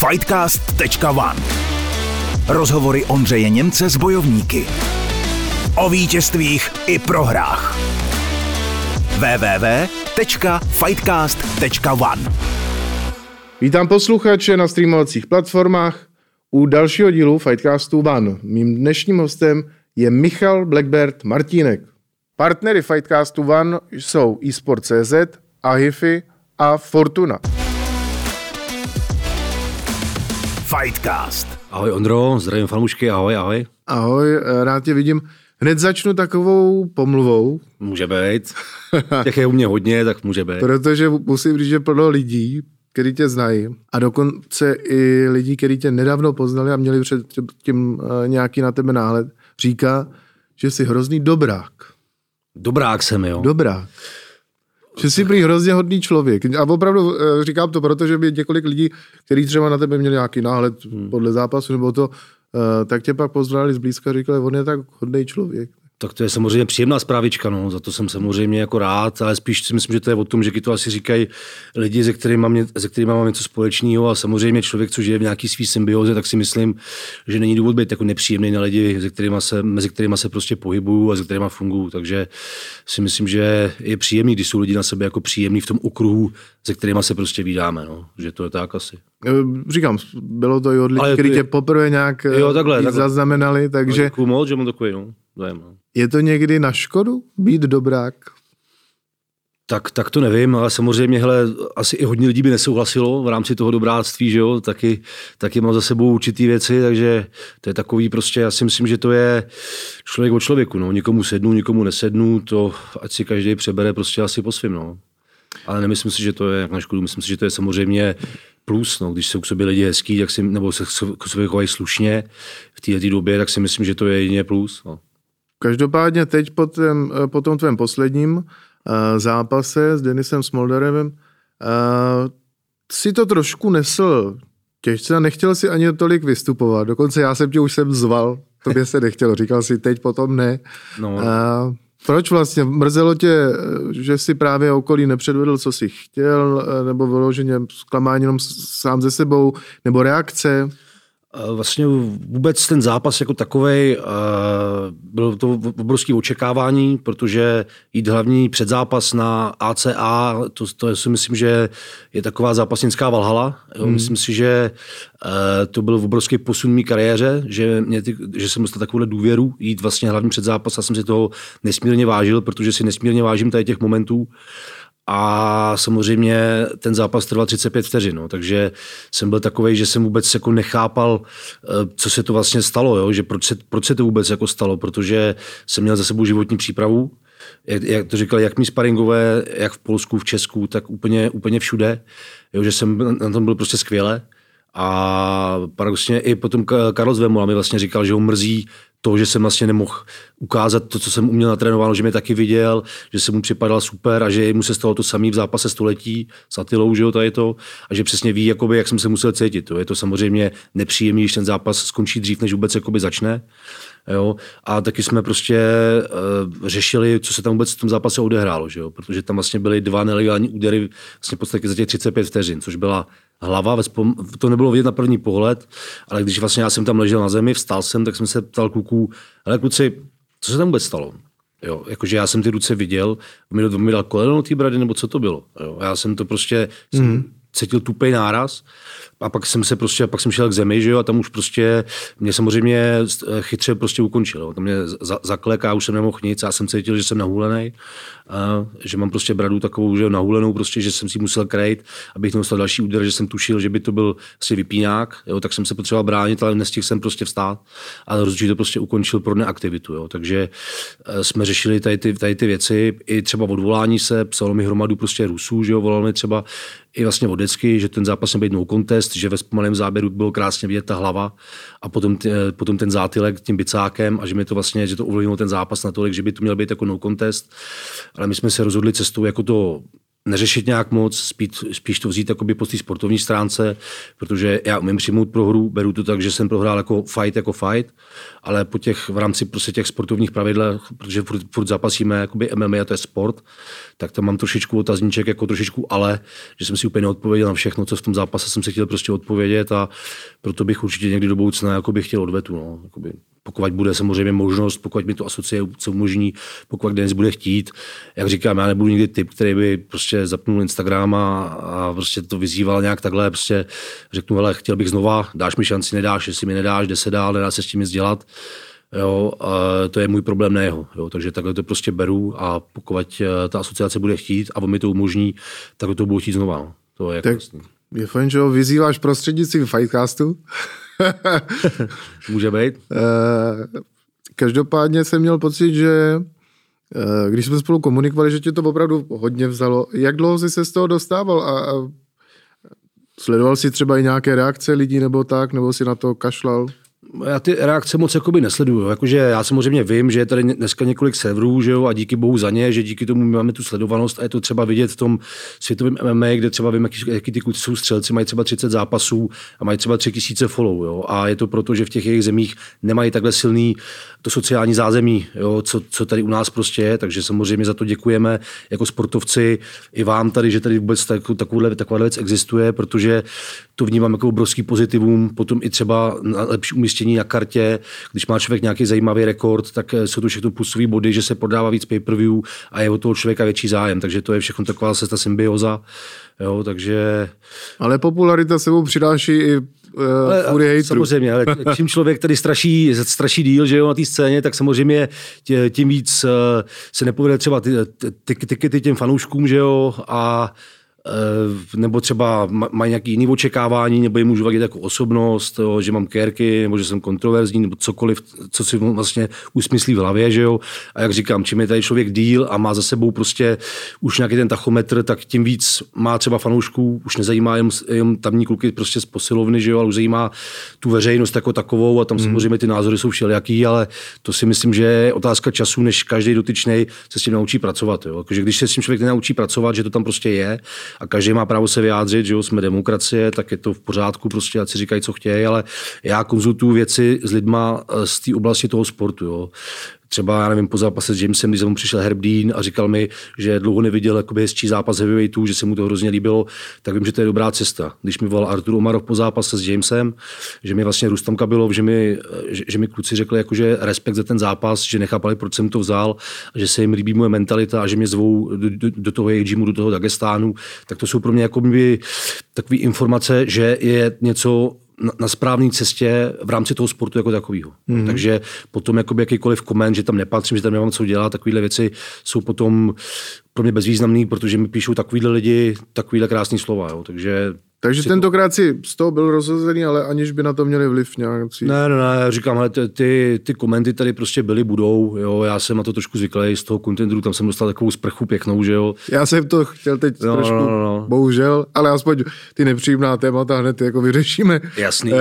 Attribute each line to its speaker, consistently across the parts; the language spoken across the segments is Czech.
Speaker 1: Fightcast.one Rozhovory Ondřeje Němce s bojovníky. O vítězstvích i prohrách. www.fightcast.one
Speaker 2: Vítám posluchače na streamovacích platformách u dalšího dílu Fightcastu One. Mým dnešním hostem je Michal Blackbird Martínek. Partnery Fightcastu One jsou eSport.cz, Ahifi a Fortuna.
Speaker 1: Fightcast.
Speaker 3: Ahoj Ondro, zdravím fanoušky, ahoj, ahoj.
Speaker 2: Ahoj, eh, rád tě vidím. Hned začnu takovou pomluvou,
Speaker 3: Může být. Těch je u mě hodně, tak může být.
Speaker 2: protože musím říct, že plno lidí, který tě znají a dokonce i lidí, kteří tě nedávno poznali a měli před tím eh, nějaký na tebe náhled, říká, že jsi hrozný dobrák.
Speaker 3: Dobrák jsem, jo.
Speaker 2: Dobrák. Že jsi prý hrozně hodný člověk. A opravdu eh, říkám to, protože by několik lidí, kteří třeba na tebe měli nějaký náhled hmm. podle zápasu nebo to, eh, tak tě pak pozdravili zblízka a říkali, on je tak hodný člověk.
Speaker 3: Tak to je samozřejmě příjemná zprávička, no. za to jsem samozřejmě jako rád, ale spíš si myslím, že to je o tom, že to asi říkají lidi, se kterými mám, se kterými mám něco společného a samozřejmě člověk, co žije v nějaký svý symbioze, tak si myslím, že není důvod být jako nepříjemný na lidi, se kterými se, mezi kterými se prostě pohybuju a se kterými funguju, takže si myslím, že je příjemný, když jsou lidi na sebe jako příjemný v tom okruhu, se kterými se prostě vydáme, no. že to je tak asi.
Speaker 2: Eh, Říkám, bylo to i od lidí, kteří tě poprvé nějak eh,
Speaker 3: Jo, takhle,
Speaker 2: i
Speaker 3: takhle.
Speaker 2: zaznamenali, takže
Speaker 3: Děkuju moc, že mám takový, no. Zájem, no.
Speaker 2: je to někdy na škodu být dobrák?
Speaker 3: Tak, tak to nevím, ale samozřejmě, hele, asi i hodně lidí by nesouhlasilo v rámci toho dobráctví, že jo, taky, taky mám za sebou určitý věci, takže to je takový prostě, já si myslím, že to je člověk o člověku, no, někomu sednu, někomu nesednu, to ať si každý přebere prostě asi po svým, no. Ale nemyslím si, že to je jak na škodu, myslím si, že to je samozřejmě plus, no, když jsou k sobě lidi hezký, tak si, nebo se k sobě chovají slušně v této době, tak si myslím, že to je jedině plus. No.
Speaker 2: Každopádně teď po, tém, eh, po tom tvém posledním uh, zápase s Denisem Smolderevem uh, si to trošku nesl těžce a nechtěl si ani tolik vystupovat. Dokonce já jsem tě už sem zval, to by se nechtělo. Říkal si teď, potom ne.
Speaker 3: No.
Speaker 2: Uh, proč vlastně? Mrzelo tě, že si právě okolí nepředvedl, co si chtěl, nebo vyloženě zklamání jenom sám ze sebou, nebo reakce?
Speaker 3: Eh, Vlastně vůbec ten zápas jako takový byl to obrovské očekávání, protože jít hlavní předzápas na ACA, to, to si myslím, že je taková zápasnická valhala. Jo. Hmm. Myslím si, že eh, to byl obrovský posun v mý kariéře, že, mě ty, že jsem dostal takovou důvěru jít vlastně hlavní předzápas a jsem si toho nesmírně vážil, protože si nesmírně vážím tady těch momentů. A samozřejmě ten zápas trval 35 vteřin, no, takže jsem byl takový, že jsem vůbec jako nechápal, eh, co se to vlastně stalo, jo, že proč se, proč se to vůbec jako stalo, protože jsem měl za sebou životní přípravu, jak, jak to říkali, jak mi sparingové, jak v Polsku, v Česku, tak úplně, úplně všude, jo, že jsem na tom byl prostě skvěle. A paradoxně i potom Karol Zvemola mi vlastně říkal, že ho mrzí to, že jsem vlastně nemohl ukázat to, co jsem uměl natrénováno, že mě taky viděl, že se mu připadal super a že mu se stalo to samý v zápase století s Atilou, že jo, tady to, a že přesně ví, jakoby, jak jsem se musel cítit. Jo. Je to samozřejmě nepříjemný, když ten zápas skončí dřív, než vůbec jakoby začne. Jo? A taky jsme prostě uh, řešili, co se tam vůbec v tom zápase odehrálo, že jo? protože tam vlastně byly dva nelegální údery vlastně v podstatě za těch 35 vteřin, což byla hlava, to nebylo vidět na první pohled, ale když vlastně já jsem tam ležel na zemi, vstal jsem, tak jsem se ptal kluků, ale kluci, co se tam vůbec stalo? Jo, jakože já jsem ty ruce viděl, mi, mi dal koleno do té brady, nebo co to bylo? Jo, já jsem to prostě, jsem cítil tupej náraz a pak jsem se prostě, pak jsem šel k zemi, že jo, a tam už prostě mě samozřejmě chytře prostě ukončil. Jo. Tam mě za, zaklek a už jsem nemohl nic, já jsem cítil, že jsem nahulený, a, že mám prostě bradu takovou, že nahulenou prostě, že jsem si musel krejt, abych nedostal další úder, že jsem tušil, že by to byl asi vypínák, jo, tak jsem se potřeboval bránit, ale nestihl jsem prostě vstát a rozhodčí to prostě ukončil pro neaktivitu, jo. takže eh, jsme řešili tady ty, tady ty věci, i třeba odvolání se, psalo mi hromadu prostě Rusů, že jo, volal mi třeba i vlastně vodecky, že ten zápas měl být no contest, že ve zpomalém záběru bylo krásně vidět ta hlava a potom, t, potom ten zátylek tím bicákem a že mi to vlastně, že to ovlivnilo ten zápas natolik, že by to měl být jako no contest, ale my jsme se rozhodli cestou jako to neřešit nějak moc, spíš, spíš to vzít jakoby po té sportovní stránce, protože já umím přijmout prohru, beru to tak, že jsem prohrál jako fight, jako fight, ale po těch, v rámci prostě těch sportovních pravidel, protože furt, furt zápasíme jakoby MMA a to je sport, tak tam mám trošičku otazníček, jako trošičku ale, že jsem si úplně neodpověděl na všechno, co v tom zápase jsem si chtěl prostě odpovědět a proto bych určitě někdy do budoucna chtěl odvetu. No, jakoby pokud bude samozřejmě možnost, pokud mi to asociace umožní, pokud Denis bude chtít. Jak říkám, já nebudu nikdy typ, který by prostě zapnul Instagram a, a prostě to vyzýval nějak takhle, prostě řeknu, ale chtěl bych znova, dáš mi šanci, nedáš, jestli mi nedáš, jde se dál, nedá se s tím nic dělat. Jo, a to je můj problém, ne jeho. Jo, takže takhle to prostě beru a pokud eh, ta asociace bude chtít a on mi to umožní, tak to budu chtít znova. No. To je tak
Speaker 2: vlastně. Je fajn, že ho vyzýváš prostřednictvím Fightcastu.
Speaker 3: Může být.
Speaker 2: Eh, každopádně jsem měl pocit, že eh, když jsme spolu komunikovali, že tě to opravdu hodně vzalo. Jak dlouho jsi se z toho dostával a, sledoval jsi třeba i nějaké reakce lidí nebo tak, nebo si na to kašlal?
Speaker 3: Já ty reakce moc jakoby nesleduju. Jakože já samozřejmě vím, že je tady dneska několik serverů, že jo, a díky bohu za ně, že díky tomu my máme tu sledovanost a je to třeba vidět v tom světovém MMA, kde třeba vím, jaký, jaký ty kluci jsou střelci, mají třeba 30 zápasů a mají třeba 3000 follow, jo. A je to proto, že v těch jejich zemích nemají takhle silný to sociální zázemí, jo, co, co tady u nás prostě je, takže samozřejmě za to děkujeme jako sportovci i vám tady, že tady vůbec tak, takovouhle, taková věc existuje, protože to vnímám jako obrovský pozitivum, potom i třeba na lepší umístění na kartě, když má člověk nějaký zajímavý rekord, tak eh, jsou to všechno plusové body, že se prodává víc pay-per-view a je o toho člověka větší zájem, takže to je všechno taková se ta symbioza, jo, takže...
Speaker 2: Ale popularita sebou přináší i uh, ale,
Speaker 3: Samozřejmě, ale čím člověk tady straší, straší díl, že jo, na té scéně, tak samozřejmě tě, tím víc uh, se nepovede třeba ty, ty, ty, ty, těm fanouškům, že jo, a Eh, nebo třeba mají nějaké jiné očekávání, nebo jim můžu vadit jako osobnost, jo, že mám kérky, nebo že jsem kontroverzní, nebo cokoliv, co si vlastně usmyslí v hlavě, že jo. A jak říkám, čím je tady člověk díl a má za sebou prostě už nějaký ten tachometr, tak tím víc má třeba fanoušků, už nezajímá jen, jen tamní kluky prostě z posilovny, že jo, ale už zajímá tu veřejnost jako takovou a tam hmm. samozřejmě ty názory jsou všelijaký, ale to si myslím, že je otázka času, než každý dotyčný se s tím naučí pracovat. Jo. Jako, že když se s tím člověk nenaučí pracovat, že to tam prostě je, a každý má právo se vyjádřit, že jo, jsme demokracie, tak je to v pořádku, prostě ať si říkají, co chtějí, ale já konzultuju věci s lidma eh, z té oblasti toho sportu. Jo třeba, já nevím, po zápase s Jamesem, když mu přišel Herb Dean a říkal mi, že dlouho neviděl jakoby hezčí zápas heavyweightů, že se mu to hrozně líbilo, tak vím, že to je dobrá cesta. Když mi volal Artur Omarov po zápase s Jamesem, že mi vlastně Rustam Kabilov, že mi, že, že mi kluci řekli jakože respekt za ten zápas, že nechápali, proč jsem to vzal, že se jim líbí moje mentalita a že mě zvou do, do, do toho jejich gymu, do toho Dagestánu, tak to jsou pro mě jako takové informace, že je něco na, na správné cestě v rámci toho sportu jako takového. Mm-hmm. Takže potom jakoby jakýkoliv koment, že tam nepatřím, že tam nemám co dělat, takovéhle věci jsou potom pro mě bezvýznamný, protože mi píšou takovýhle lidi takovýhle krásné slova. Jo. Takže
Speaker 2: takže tentokrát si z toho byl rozhozený, ale aniž by na to měli vliv nějaký.
Speaker 3: Ne, ne, ne, říkám, ale ty, ty, ty komenty tady prostě byly, budou, jo, já jsem na to trošku zvyklý z toho contentu, tam jsem dostal takovou sprchu pěknou, že jo.
Speaker 2: Já jsem to chtěl teď no, trošku, no, no, no. bohužel, ale aspoň ty nepříjemná témata hned jako vyřešíme.
Speaker 3: Jasný.
Speaker 2: Uh,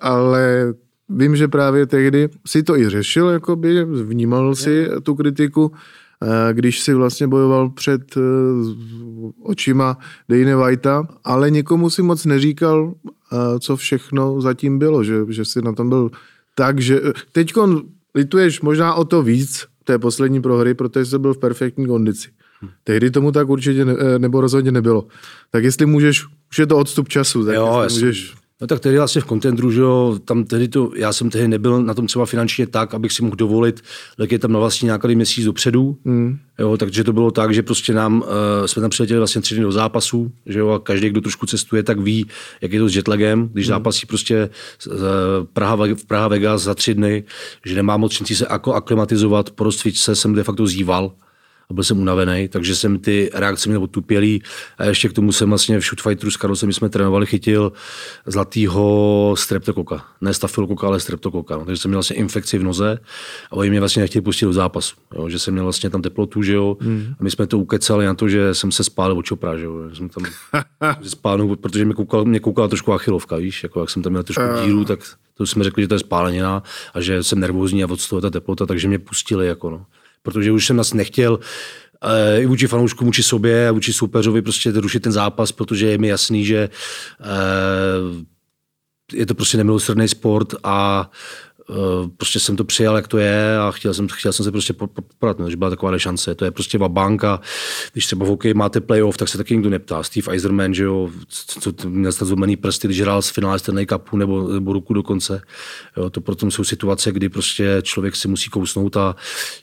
Speaker 2: ale vím, že právě tehdy si to i řešil, jakoby, vnímal si tu kritiku, když si vlastně bojoval před eh, očima Dane Whitea, ale nikomu si moc neříkal, eh, co všechno zatím bylo, že, že si na tom byl tak, že teď lituješ možná o to víc té poslední prohry, protože jsi byl v perfektní kondici. Tehdy tomu tak určitě ne, nebo rozhodně nebylo. Tak jestli můžeš, už je to odstup času, tak jo, můžeš
Speaker 3: No tak tedy vlastně v kontendru, že jo, tam tehdy to, já jsem tehdy nebyl na tom třeba finančně tak, abych si mohl dovolit je tam na vlastní náklady měsíc dopředu, mm. jo, takže to bylo tak, že prostě nám, uh, jsme tam přiletěli vlastně tři dny do zápasu, že jo, a každý, kdo trošku cestuje, tak ví, jak je to s jetlagem, když mm. zápasí prostě uh, Praha, v Praha Vegas za tři dny, že nemá moc šancí se jako aklimatizovat, po se jsem de facto zýval, a byl jsem unavený, takže jsem ty reakce měl otupělý a ještě k tomu jsem vlastně v Shoot Fighteru s Karlosem, jsme trénovali, chytil zlatýho streptokoka. Ne stafilokoka, ale streptokoka. No. Takže jsem měl vlastně infekci v noze a oni mě vlastně nechtěli pustit do zápasu. Jo. Že jsem měl vlastně tam teplotu, že jo. Hmm. A my jsme to ukecali na to, že jsem se spálil od čopra, že jo. Jsem tam spálil, protože mě koukala, mě koukala trošku achilovka, víš, jako jak jsem tam měl trošku eh. díru, tak to jsme řekli, že to je spálenina a že jsem nervózní a od toho ta teplota, takže mě pustili jako no protože už jsem nás nechtěl i vůči fanouškům, vůči sobě a vůči soupeřovi prostě rušit ten zápas, protože je mi jasný, že je to prostě nemilosrdný sport a Eh, prostě jsem to přijal, jak to je a chtěl jsem, chtěl jsem se prostě popadat, že byla taková šance. To je prostě banka. Když třeba v hokeji máte playoff, tak se taky nikdo neptá. Steve Eiserman, že jo, co, měl zlomený prsty, když hrál z finále Stanley Cupu nebo, nebo ruku dokonce. Jo, to proto jsou situace, kdy prostě člověk si musí kousnout a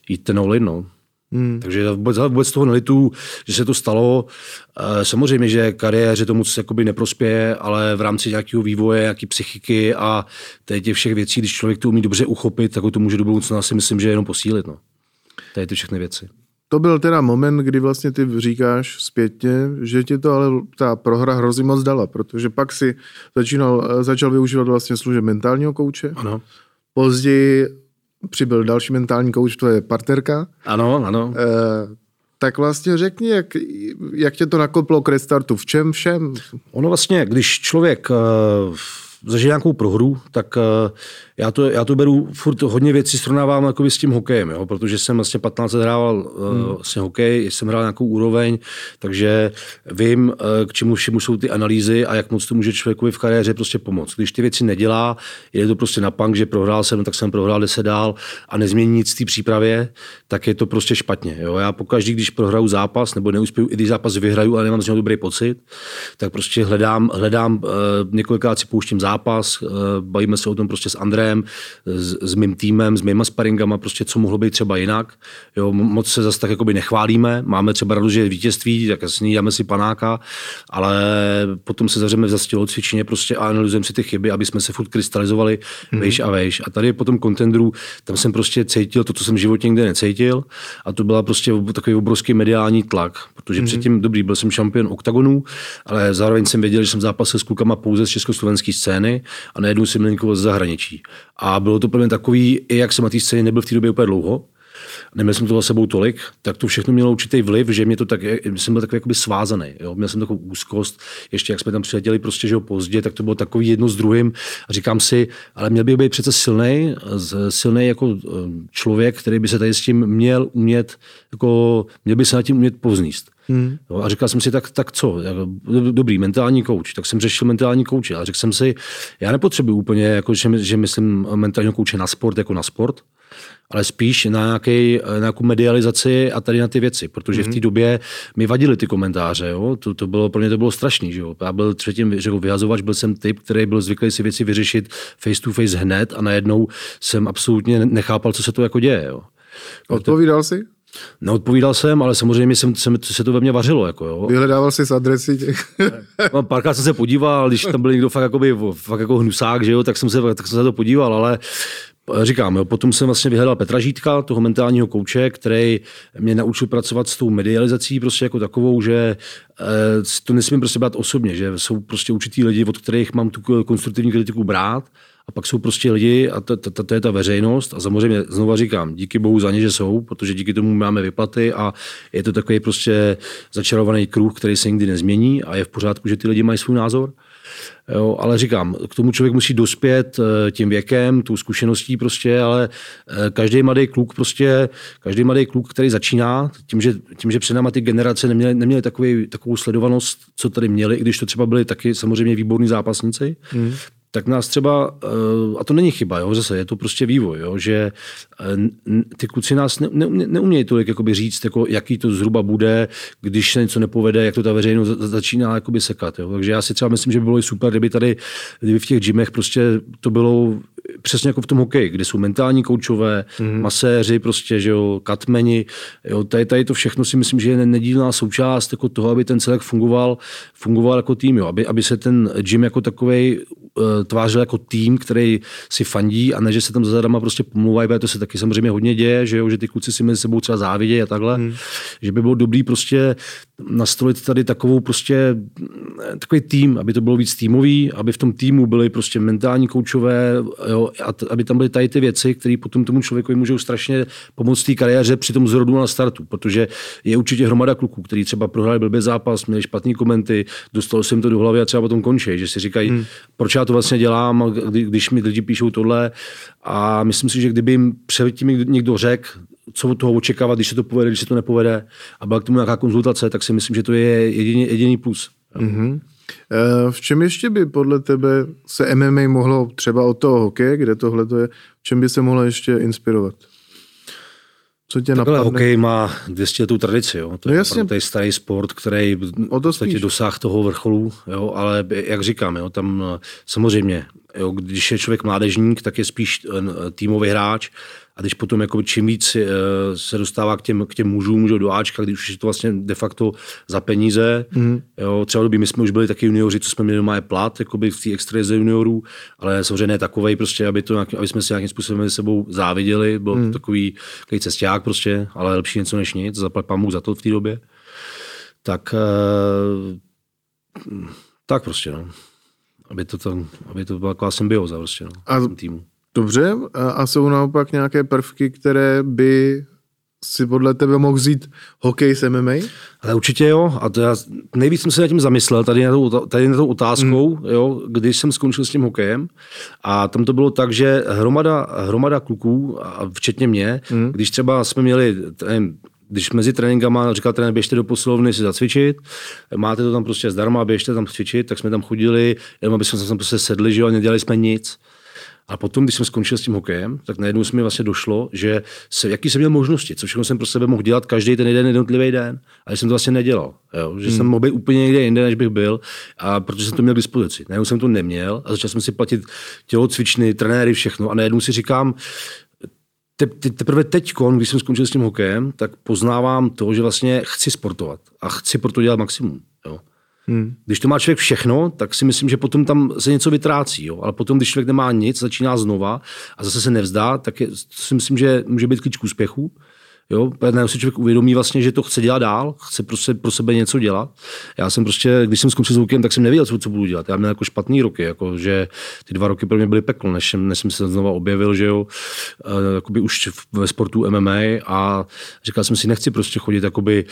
Speaker 3: jít ten all no. Hmm. Takže vůbec, vůbec toho nelitu, že se to stalo. Eh, samozřejmě, že kariéře to moc jakoby neprospěje, ale v rámci nějakého vývoje, nějaký psychiky a těch všech věcí, když člověk to umí dobře uchopit, tak to může do budoucna si myslím, že jenom posílit. No. Tady ty všechny věci.
Speaker 2: To byl teda moment, kdy vlastně ty říkáš zpětně, že ti to ale ta prohra hrozně moc dala, protože pak si začínal, eh, začal využívat vlastně služeb mentálního kouče.
Speaker 3: Ano.
Speaker 2: Později přibyl další mentální kouč, to je partnerka.
Speaker 3: Ano, ano. E,
Speaker 2: tak vlastně řekni, jak, jak tě to nakoplo k restartu, v čem všem?
Speaker 3: Ono vlastně, když člověk e, zažije nějakou prohru, tak e, já to, já to beru furt hodně věcí srovnávám jako s tím hokejem, jo? protože jsem vlastně 15 let hrával hmm. uh, vlastně hokej, jsem hrál nějakou úroveň, takže vím, uh, k čemu všemu jsou ty analýzy a jak moc to může člověku v kariéře prostě pomoct. Když ty věci nedělá, je to prostě na punk, že prohrál jsem, tak jsem prohrál, jde se dál a nezmění nic v té přípravě, tak je to prostě špatně. Jo? Já pokaždý, když prohraju zápas nebo neuspěju, i když zápas vyhraju, ale nemám z něho dobrý pocit, tak prostě hledám, hledám uh, několikrát si pouštím zápas, uh, bavíme se o tom prostě s André trenérem, s, s mým týmem, s mýma sparingama, prostě co mohlo být třeba jinak. Jo, moc se zase tak jakoby nechválíme, máme třeba radu, že je vítězství, tak jasně dáme si panáka, ale potom se zavřeme v zastělou cvičině prostě a analyzujeme si ty chyby, aby jsme se furt krystalizovali mm-hmm. vejš a vejš. A tady potom kontendru, tam jsem prostě cítil to, co jsem v životě nikdy necítil a to byla prostě takový obrovský mediální tlak, protože mm-hmm. předtím, dobrý, byl jsem šampion oktagonu, ale zároveň jsem věděl, že jsem zápasil s klukama pouze z československé scény a najednou jsem měl z zahraničí. A bylo to pro mě takový, i jak jsem na té scéně nebyl v té době úplně dlouho, neměl jsem to za sebou tolik, tak to všechno mělo určitý vliv, že mě to tak, jsem byl takový jakoby svázaný. Jo? Měl jsem takovou úzkost, ještě jak jsme tam přiletěli prostě, že ho pozdě, tak to bylo takový jedno s druhým. A říkám si, ale měl bych být přece silný, silný jako eh, člověk, který by se tady s tím měl umět, jako, měl by se na tím umět povzníst. Hmm. No, a říkal jsem si, tak, tak co, dobrý, mentální kouč, tak jsem řešil mentální kouče, ale řekl jsem si, já nepotřebuji úplně, jako, že, že myslím mentálního kouče na sport jako na sport, ale spíš na, nějaký, na nějakou medializaci a tady na ty věci, protože mm-hmm. v té mhm. době mi vadily ty komentáře, jo? To, to bylo, pro mě to bylo strašný, že jo? já byl třetím řekl, vyhazovač, byl jsem typ, který byl zvyklý si věci vyřešit face to face hned a najednou jsem absolutně nechápal, co se to jako děje. Jo?
Speaker 2: Odpovídal jsi?
Speaker 3: Neodpovídal jsem, ale samozřejmě jsem, jsem, se to ve mně vařilo. Jako, jo.
Speaker 2: Vyhledával jsi z adresy těch?
Speaker 3: no, párkrát jsem se podíval, když tam byl někdo fakt, jakoby, fakt jako hnusák, že jo, tak, jsem se, tak jsem se to podíval, ale Říkám, jo, potom jsem vlastně vyhledal Petra Žítka, toho mentálního kouče, který mě naučil pracovat s tou medializací prostě jako takovou, že eh, to nesmím prostě brát osobně, že jsou prostě určitý lidi, od kterých mám tu konstruktivní kritiku brát a pak jsou prostě lidi a to, to, to, to je ta veřejnost a samozřejmě znova říkám, díky bohu za ně, že jsou, protože díky tomu máme vyplaty a je to takový prostě začarovaný kruh, který se nikdy nezmění a je v pořádku, že ty lidi mají svůj názor. Jo, ale říkám, k tomu člověk musí dospět eh, tím věkem, tou zkušeností prostě, ale eh, každý mladý kluk prostě, každý mladý kluk, který začíná, tím, že, tím, že před náma ty generace neměly, neměly takový, takovou sledovanost, co tady měli, i když to třeba byli taky samozřejmě výborní zápasníci, mm tak nás třeba, eh, a to není chyba, jo, zase je to prostě vývoj, jo, že eh, ty kluci nás ne, ne, neumějí tolik jakoby říct, jako, jaký to zhruba bude, když se něco nepovede, jak to ta veřejnost začíná jakoby sekat. Jo. Takže já si třeba myslím, že by bylo super, kdyby tady kdyby v těch gymech prostě to bylo přesně jako v tom hokeji, kde jsou mentální koučové, mm. maséři, prostě, že jo, katmeni, jo, tady, tady to všechno si myslím, že je nedílná součást jako toho, aby ten celek fungoval, fungoval jako tým, jo, aby, aby se ten gym jako takový Eh, tvářil jako tým, který si fandí a ne, že se tam za zadama prostě pomluvají, to se taky samozřejmě hodně děje, že, jo, že ty kluci si mezi sebou třeba závidějí a takhle, hmm. že by bylo dobrý prostě nastolit tady takovou prostě eh, takový tým, aby to bylo víc týmový, aby v tom týmu byly prostě mentální koučové, jo, a t- aby tam byly tady ty věci, které potom tomu člověku můžou strašně pomoct té kariéře při tom zrodu na startu, protože je určitě hromada kluků, který třeba prohráli blbý zápas, měli špatný komenty, dostalo se jim to do hlavy a třeba potom končí, že si říkají, hmm. proč já to vlastně dělám, kdy, když mi lidi píšou tohle. A myslím si, že kdyby jim předtím někdo řekl, co od toho očekávat, když se to povede, když se to nepovede a byla k tomu nějaká konzultace, tak si myslím, že to je jediný, jediný plus.
Speaker 2: Mm-hmm. V čem ještě by podle tebe se MMA mohlo třeba od toho hokeje, kde tohle to je, v čem by se mohlo ještě inspirovat?
Speaker 3: Co tě Takhle napadne? hokej má 200 letou tradici, jo. To, no jasně. to je starý sport, který o to v dosáhl toho vrcholu, jo, ale jak říkám, jo, tam samozřejmě, jo, když je člověk mládežník, tak je spíš eh, týmový hráč, a když potom jako čím víc eh, se dostává k těm, k těm mužům, že do Ačka, když už je to vlastně de facto za peníze, mm. jo, třeba doby my jsme už byli taky junioři, co jsme měli doma je plat, jakoby v té extralize juniorů, ale samozřejmě ne takovej prostě, aby, to, aby jsme si nějakým způsobem mezi sebou záviděli, byl mm. takový, takový cesták prostě, ale lepší něco než nic, zaplat pán za to v té době. Tak, eh, tak prostě, no. Aby to, to, aby to byla taková symbioza prostě, no, a, týmu.
Speaker 2: Dobře, a jsou naopak nějaké prvky, které by si podle tebe mohl vzít hokej s MMA?
Speaker 3: Ale určitě jo. A to já nejvíc jsem se nad tím zamyslel, tady na tou, tady na tou otázkou, hmm. jo, když jsem skončil s tím hokejem. A tam to bylo tak, že hromada, hromada kluků, včetně mě, hmm. když třeba jsme měli, nevím, když mezi tréninkama říkal trenér, běžte do posilovny si zacvičit, máte to tam prostě zdarma, běžte tam cvičit, tak jsme tam chodili, jenom aby jsme tam prostě sedli, že jo, a nedělali jsme nic. A potom, když jsem skončil s tím hokejem, tak najednou se mi vlastně došlo, že se, jaký jsem měl možnosti, co všechno jsem pro sebe mohl dělat každý ten jeden jednotlivý den. A jsem to vlastně nedělal. Jo? Že hmm. jsem mohl být úplně někde jinde, než bych byl, a protože jsem to měl k dispozici. Najednou jsem to neměl a začal jsem si platit tělocvičny, trenéry, všechno. A najednou si říkám, te, te, teprve teď, když jsem skončil s tím hokejem, tak poznávám to, že vlastně chci sportovat a chci pro to dělat maximum. Hmm. Když to má člověk všechno, tak si myslím, že potom tam se něco vytrácí. Jo? Ale potom, když člověk nemá nic, začíná znova a zase se nevzdá, tak je, si myslím, že může být klíč k úspěchu. Jo, najednou si člověk uvědomí vlastně, že to chce dělat dál, chce prostě pro sebe něco dělat. Já jsem prostě, když jsem skončil zvukem, tak jsem nevěděl, co, co budu dělat. Já měl jako špatný roky, jako, že ty dva roky pro mě byly peklo, než, jsem, než jsem se znova objevil, že jo, jakoby už ve sportu MMA a říkal jsem si, nechci prostě chodit jakoby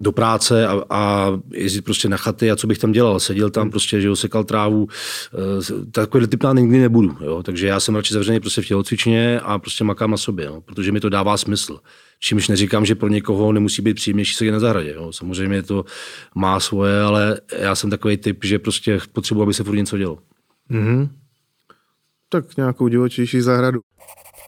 Speaker 3: do práce a, a jezdit prostě na chaty a co bych tam dělal. Seděl tam prostě, že jo, sekal trávu. E, takový typ nikdy nebudu. Jo. Takže já jsem radši zavřený prostě v tělocvičně a prostě makám na sobě, jo, protože mi to dává smysl. Čímž neříkám, že pro někoho nemusí být příjemnější sedět na zahradě. Jo. Samozřejmě to má svoje, ale já jsem takový typ, že prostě potřebuji, aby se furt něco dělo.
Speaker 2: Mm-hmm. Tak nějakou divočejší zahradu.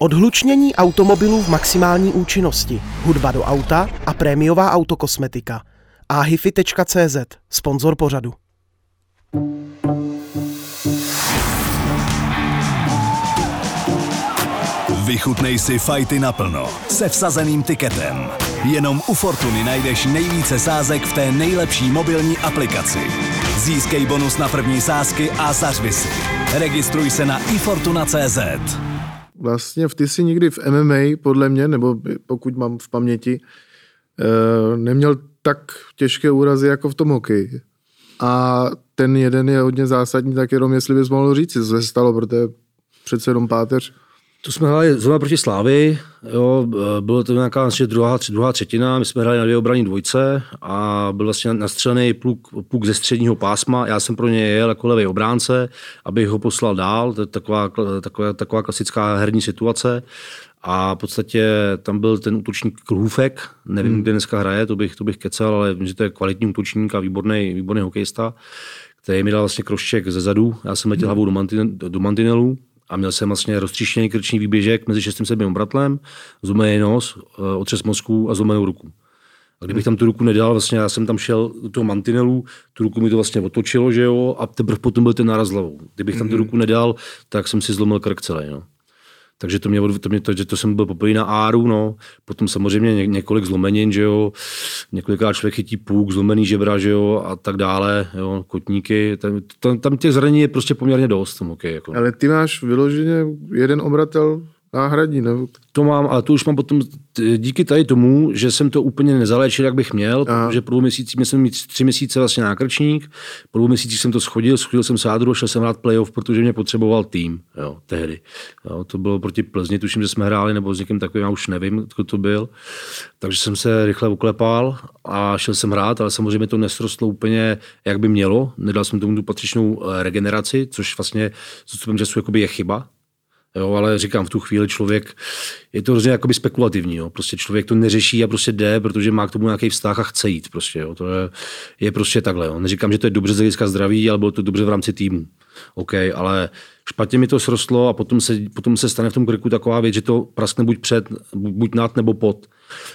Speaker 4: Odhlučnění automobilů v maximální účinnosti, hudba do auta a prémiová autokosmetika. ahify.cz, sponzor pořadu.
Speaker 1: Vychutnej si fajty naplno se vsazeným tiketem. Jenom u Fortuny najdeš nejvíce sázek v té nejlepší mobilní aplikaci. Získej bonus na první sázky a zařvi si. Registruj se na ifortuna.cz
Speaker 2: vlastně v ty si nikdy v MMA, podle mě, nebo pokud mám v paměti, eh, neměl tak těžké úrazy jako v tom hokeji. A ten jeden je hodně zásadní, tak jenom jestli bys mohl říct, co se stalo, protože přece jenom páteř.
Speaker 3: To jsme hráli zrovna proti Slávy, jo, bylo to nějaká vlastně druhá, druhá třetina, my jsme hráli na dvě obraní dvojce a byl vlastně nastřelený pluk, pluk ze středního pásma, já jsem pro ně jel jako levý obránce, abych ho poslal dál, to je taková, taková, taková klasická herní situace a v podstatě tam byl ten útočník Klhůfek, nevím, hmm. kde dneska hraje, to bych, to bych kecel, ale vím, že to je kvalitní útočník a výborný, výborný hokejista, který mi dal vlastně krošček ze zadu, já jsem letěl hmm. hlavou do, mantin, do mantinelu, a měl jsem vlastně roztříštěný krční výběžek mezi 6. a 7. bratlem, zlomený nos, eh, otřes mozku a zlomenou ruku. A kdybych tam tu ruku nedal, vlastně já jsem tam šel do toho mantinelu, tu ruku mi to vlastně otočilo, že jo, a teprve potom byl ten náraz hlavou. Kdybych tam tu mhm. ruku nedal, tak jsem si zlomil krk celý, no. Takže to mě, to, mě to, že to jsem byl poprvé na áru, no. Potom samozřejmě ně, několik zlomenin, že jo. Několikrát člověk chytí půk, zlomený žebra, že jo, a tak dále, jo, kotníky. Tam, tam, tam těch zranění je prostě poměrně dost. Okay, jako.
Speaker 2: Ale ty máš vyloženě jeden obratel náhradní, nebo?
Speaker 3: To mám, ale to už mám potom díky tady tomu, že jsem to úplně nezaléčil, jak bych měl, Aha. protože po dvou měsících, měl jsem mít tři měsíce vlastně nákrčník, po dvou měsících jsem to schodil, schodil jsem sádru, šel jsem hrát playoff, protože mě potřeboval tým, jo, tehdy. Jo, to bylo proti Plzni, tuším, že jsme hráli, nebo s někým takovým, já už nevím, kdo to byl. Takže jsem se rychle uklepal a šel jsem hrát, ale samozřejmě to nesrostlo úplně, jak by mělo. Nedal jsem tomu tu patřičnou eh, regeneraci, což vlastně s času je chyba, Jo, ale říkám, v tu chvíli člověk, je to hrozně jakoby spekulativní. Jo. Prostě člověk to neřeší a prostě jde, protože má k tomu nějaký vztah a chce jít. Prostě, jo. To je, je prostě takhle. Jo. Neříkám, že to je dobře z hlediska zdraví, ale bylo to dobře v rámci týmu. OK, ale špatně mi to srostlo a potom se, potom se stane v tom krku taková věc, že to praskne buď před, buď nad nebo pod.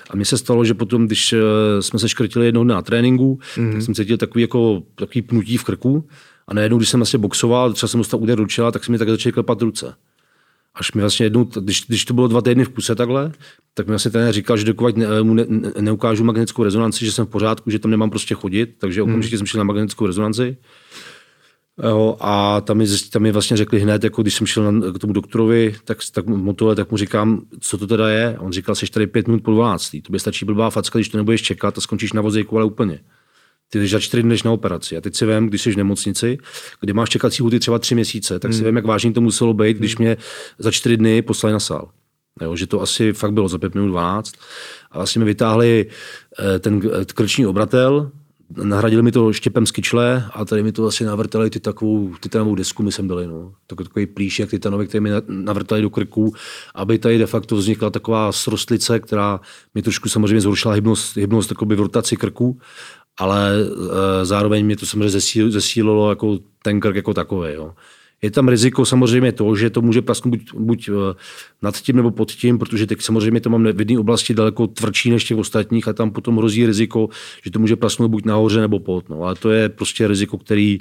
Speaker 3: A mně se stalo, že potom, když eh, jsme se škrtili jednou na tréninku, mm. tak jsem cítil takový, jako, takový pnutí v krku a najednou, když jsem asi boxoval, třeba jsem dostal úder do čela, tak se mi tak začaly klepat ruce. Až mi vlastně jednou, když, když to bylo dva týdny v kuse takhle, tak mi vlastně ten říkal, že dokud ne, mu ne, ne, neukážu magnetickou rezonanci, že jsem v pořádku, že tam nemám prostě chodit, takže hmm. okamžitě jsem šel na magnetickou rezonanci. Jo, a tam mi, tam mi vlastně řekli hned, jako když jsem šel na, k tomu doktorovi, tak, tak, motole, tak mu říkám, co to teda je. A on říkal, jsi tady pět minut po 12. To by stačí blbá facka, když to nebudeš čekat a skončíš na vozejku, ale úplně. Ty jdeš za čtyři dny na operaci. A teď si vím, když jsi v nemocnici, kde máš čekací huty třeba tři měsíce, tak si hmm. vím, jak vážně to muselo být, když hmm. mě za čtyři dny poslali na sál. Jo, že to asi fakt bylo za pět minut 12. A vlastně mi vytáhli eh, ten krční obratel, nahradili mi to štěpem z kyčle a tady mi to vlastně navrtali ty takovou titanovou desku, my jsem dali, no. Takový plíšek titanový, který mi navrtali do krku, aby tady de facto vznikla taková srostlice, která mi trošku samozřejmě zhoršila hybnost, hybnost v rotaci krku ale e, zároveň mě to samozřejmě zesílilo jako ten krk jako takový. Jo. Je tam riziko samozřejmě to, že to může prasknout buď, buď e, nad tím nebo pod tím, protože teď samozřejmě to mám v jedné oblasti daleko tvrdší než těch ostatních a tam potom hrozí riziko, že to může prasknout buď nahoře nebo pod. No. Ale to je prostě riziko, který,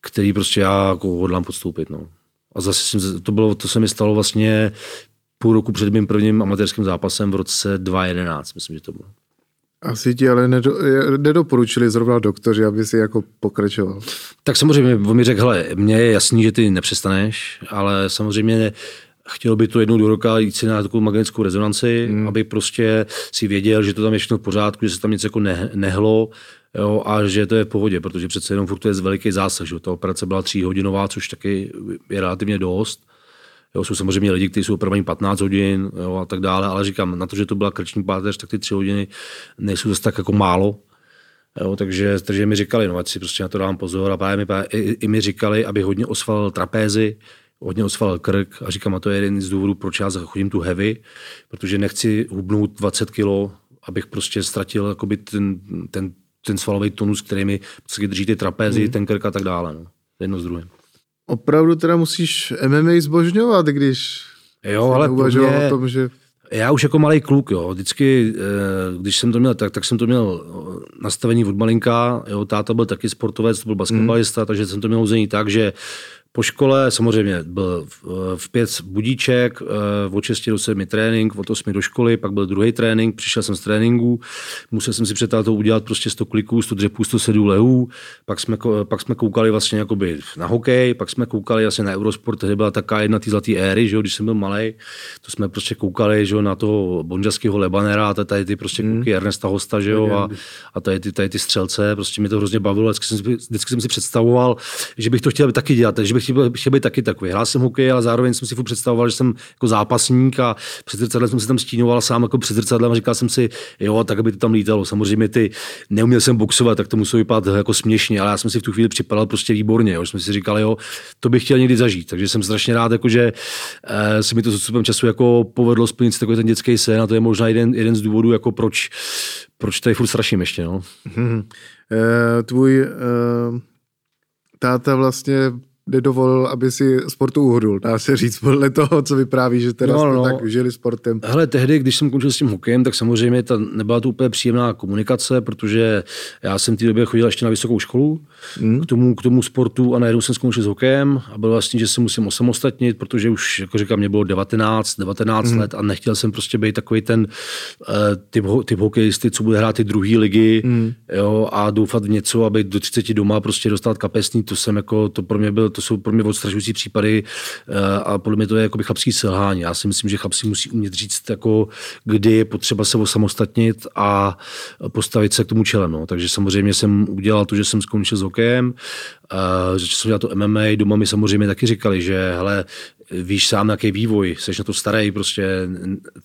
Speaker 3: který prostě já jako hodlám podstoupit. No. A zase jsem, to, bylo, to se mi stalo vlastně půl roku před mým prvním amatérským zápasem v roce 2011, myslím, že to bylo.
Speaker 2: Asi ti ale nedo, nedoporučili zrovna doktoři, aby si jako pokračoval.
Speaker 3: Tak samozřejmě, on mi řekl, hele, mně je jasný, že ty nepřestaneš, ale samozřejmě chtěl by to jednou do roka jít si na takovou magnetickou rezonanci, hmm. aby prostě si věděl, že to tam je všechno v pořádku, že se tam něco jako ne, nehlo, jo, a že to je v pohodě, protože přece jenom furt to je veliký zásah, že ta operace byla tříhodinová, což taky je relativně dost. Jo, jsou samozřejmě lidi, kteří jsou opravdu 15 hodin jo, a tak dále, ale říkám, na to, že to byla krční páteř, tak ty tři hodiny nejsou zase tak jako málo. Jo, takže, takže mi říkali, no, ať si prostě na to dám pozor a právě mi, i, i mi říkali, aby hodně osval trapézy, hodně osval krk a říkám, a to je jeden z důvodů, proč já chodím tu heavy, protože nechci hubnout 20 kilo, abych prostě ztratil jakoby ten, ten, ten svalový tonus, který mi prostě drží ty trapézy, mm. ten krk a tak dále. No. Jedno z druhým
Speaker 2: opravdu teda musíš MMA zbožňovat, když
Speaker 3: jo, ale mě, o tom, že... Já už jako malý kluk, jo, vždycky, eh, když jsem to měl tak, tak jsem to měl nastavení od malinka, jo, táta byl taky sportovec, to byl basketbalista, mm. takže jsem to měl uzení tak, že po škole samozřejmě byl v pět budíček, v od 6 do 7 trénink, od 8 do školy, pak byl druhý trénink, přišel jsem z tréninku, musel jsem si před to udělat prostě 100 kliků, 100 dřepů, 100 sedů lehů, pak jsme, pak jsme koukali vlastně jakoby na hokej, pak jsme koukali vlastně na Eurosport, tehdy byla taká jedna ty zlatý éry, že jo, když jsem byl malý, to jsme prostě koukali že jo, na toho bonžaského Lebanera a tady ty prostě mm. Ernesta Hosta, že jo, a, a tady, ty, tady ty střelce, prostě mi to hrozně bavilo, vždycky jsem, vždycky jsem si představoval, že bych to chtěl taky dělat, že bych chtěl být taky takový. Hrál jsem hokej, ale zároveň jsem si furt představoval, že jsem jako zápasník a před zrcadlem jsem si tam stínoval sám jako před zrcadlem a říkal jsem si, jo, tak aby to tam lítalo. Samozřejmě ty neuměl jsem boxovat, tak to muselo vypadat jako směšně, ale já jsem si v tu chvíli připadal prostě výborně. Jo. Jsem si říkal, jo, to bych chtěl někdy zažít. Takže jsem strašně rád, jako, že e, se mi to s odstupem času jako povedlo splnit takový ten dětský sen a to je možná jeden, jeden z důvodů, jako proč, proč tady furt straším ještě. No.
Speaker 2: Hmm. E, tvůj e, táta vlastně nedovolil, aby si sportu uhodul, dá se říct, podle toho, co vypráví, že teda no, no. tak žili sportem.
Speaker 3: Hele, tehdy, když jsem končil s tím hokejem, tak samozřejmě ta, nebyla to úplně příjemná komunikace, protože já jsem v té době chodil ještě na vysokou školu hmm. k, tomu, k tomu sportu a najednou jsem skončil s hokejem a byl vlastně, že se musím osamostatnit, protože už, jako říkám, mě bylo 19, 19 hmm. let a nechtěl jsem prostě být takový ten uh, typ, typ hokejisty, co bude hrát ty druhé ligy hmm. jo, a doufat v něco, aby do 30 doma prostě dostat kapesní, to jsem jako, to pro mě byl to jsou pro mě odstrašující případy eh, a podle mě to je jakoby chlapský selhání. Já si myslím, že chlapci musí umět říct, jako, kdy je potřeba se osamostatnit a postavit se k tomu čelem. No. Takže samozřejmě jsem udělal to, že jsem skončil s hokejem, že jsem dělal to MMA, doma mi samozřejmě taky říkali, že hele, víš sám, jaký vývoj, jsi na to starý, prostě,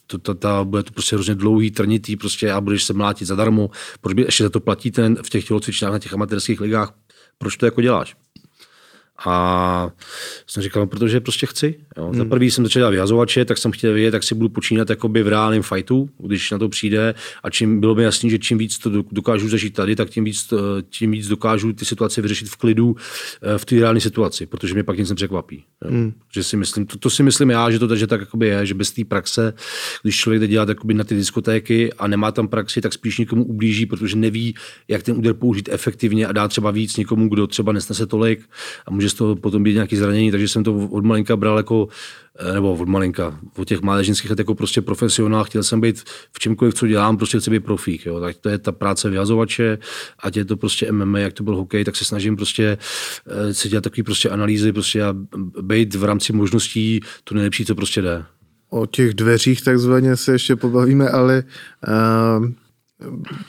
Speaker 3: to, to, to, bude to prostě hrozně dlouhý, trnitý, prostě a budeš se mlátit zadarmo, proč by ještě za to platíte v těch tělocvičnách na těch amatérských ligách, proč to jako děláš? A jsem říkal, no, protože prostě chci. Jo. Hmm. Za prvý jsem začal dělat vyhazovače, tak jsem chtěl vědět, tak si budu počínat jakoby v reálném fightu, když na to přijde. A čím bylo mi jasný, že čím víc to dokážu zažít tady, tak tím víc, tím víc dokážu ty situace vyřešit v klidu eh, v té reálné situaci, protože mě pak nic nepřekvapí. Jo. Hmm. Že si myslím, to, to, si myslím já, že to že tak jakoby je, že bez té praxe, když člověk jde dělat jakoby na ty diskotéky a nemá tam praxi, tak spíš někomu ublíží, protože neví, jak ten úder použít efektivně a dá třeba víc někomu, kdo třeba nesnese tolik a může z toho potom být nějaký zranění, takže jsem to od malinka bral jako eh, nebo od malinka, od těch mládežnických let jako prostě profesionál, chtěl jsem být v čemkoliv, co dělám, prostě chci být profík, jo. tak to je ta práce vyhazovače, ať je to prostě MMA, jak to byl hokej, tak se snažím prostě eh, si dělat takový prostě analýzy, prostě a být v rámci možností to nejlepší, co prostě jde.
Speaker 2: O těch dveřích takzvaně se ještě pobavíme, ale uh,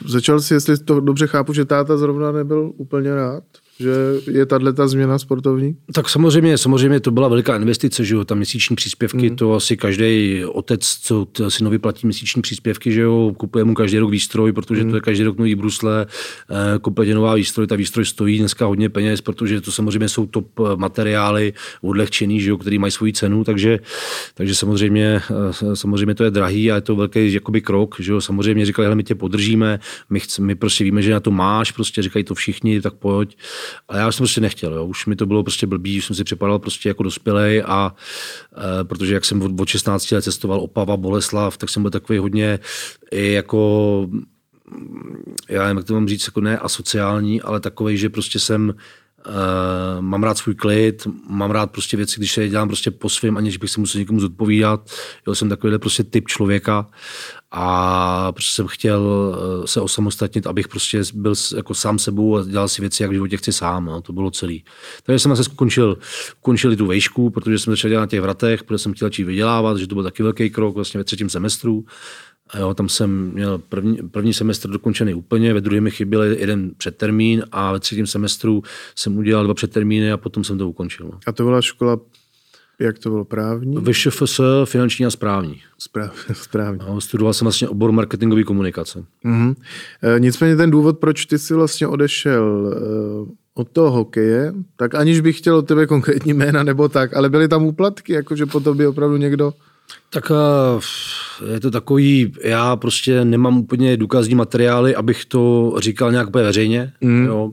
Speaker 2: začal si, jestli to dobře chápu, že táta zrovna nebyl úplně rád že je tahle ta změna sportovní?
Speaker 3: Tak samozřejmě, samozřejmě to byla veliká investice, že jo, ta měsíční příspěvky, mm. to asi každý otec, co synovi platí měsíční příspěvky, že jo, kupuje mu každý rok výstroj, protože mm. to je každý rok nový brusle, eh, kompletně nová výstroj, ta výstroj stojí dneska hodně peněz, protože to samozřejmě jsou top eh, materiály odlehčený, že jo, který mají svoji cenu, takže, takže samozřejmě, eh, samozřejmě to je drahý a je to velký jakoby krok, že jo, samozřejmě říkali, hele, my tě podržíme, my, chc, my prostě víme, že na to máš, prostě říkají to všichni, tak pojď. A já jsem prostě nechtěl, jo. už mi to bylo prostě blbý, už jsem si připadal prostě jako dospělej a e, protože jak jsem od, od 16 let cestoval Opava, Boleslav, tak jsem byl takový hodně i jako já nevím, jak to mám říct, jako ne asociální, ale takový, že prostě jsem Uh, mám rád svůj klid, mám rád prostě věci, když se dělám prostě po svém, aniž bych se musel někomu zodpovídat. Jo, jsem takovýhle prostě typ člověka a prostě jsem chtěl eh, se osamostatnit, abych prostě byl jako sám sebou a dělal si věci, jak v životě chci sám. No, to bylo celý. Takže jsem zase skončil, končil tu vejšku, protože jsem začal dělat na těch vratech, protože jsem chtěl začít vydělávat, že to byl taky velký krok vlastně ve třetím semestru. A jo, tam jsem měl první, první semestr dokončený úplně, ve druhém mi chyběl jeden předtermín a ve třetím semestru jsem udělal dva předtermíny a potom jsem to ukončil. No.
Speaker 2: A to byla škola jak to bylo právní?
Speaker 3: VŠFS, finanční a správní.
Speaker 2: Správ, správní.
Speaker 3: No, studoval jsem vlastně obor marketingové komunikace.
Speaker 2: Mm-hmm. E, nicméně ten důvod, proč ty jsi vlastně odešel e, od toho hokeje, tak aniž bych chtěl od tebe konkrétní jména nebo tak, ale byly tam úplatky, jakože po tobě opravdu někdo
Speaker 3: tak eh, je to takový, já prostě nemám úplně důkazní materiály, abych to říkal nějak veřejně. Mm. Jo.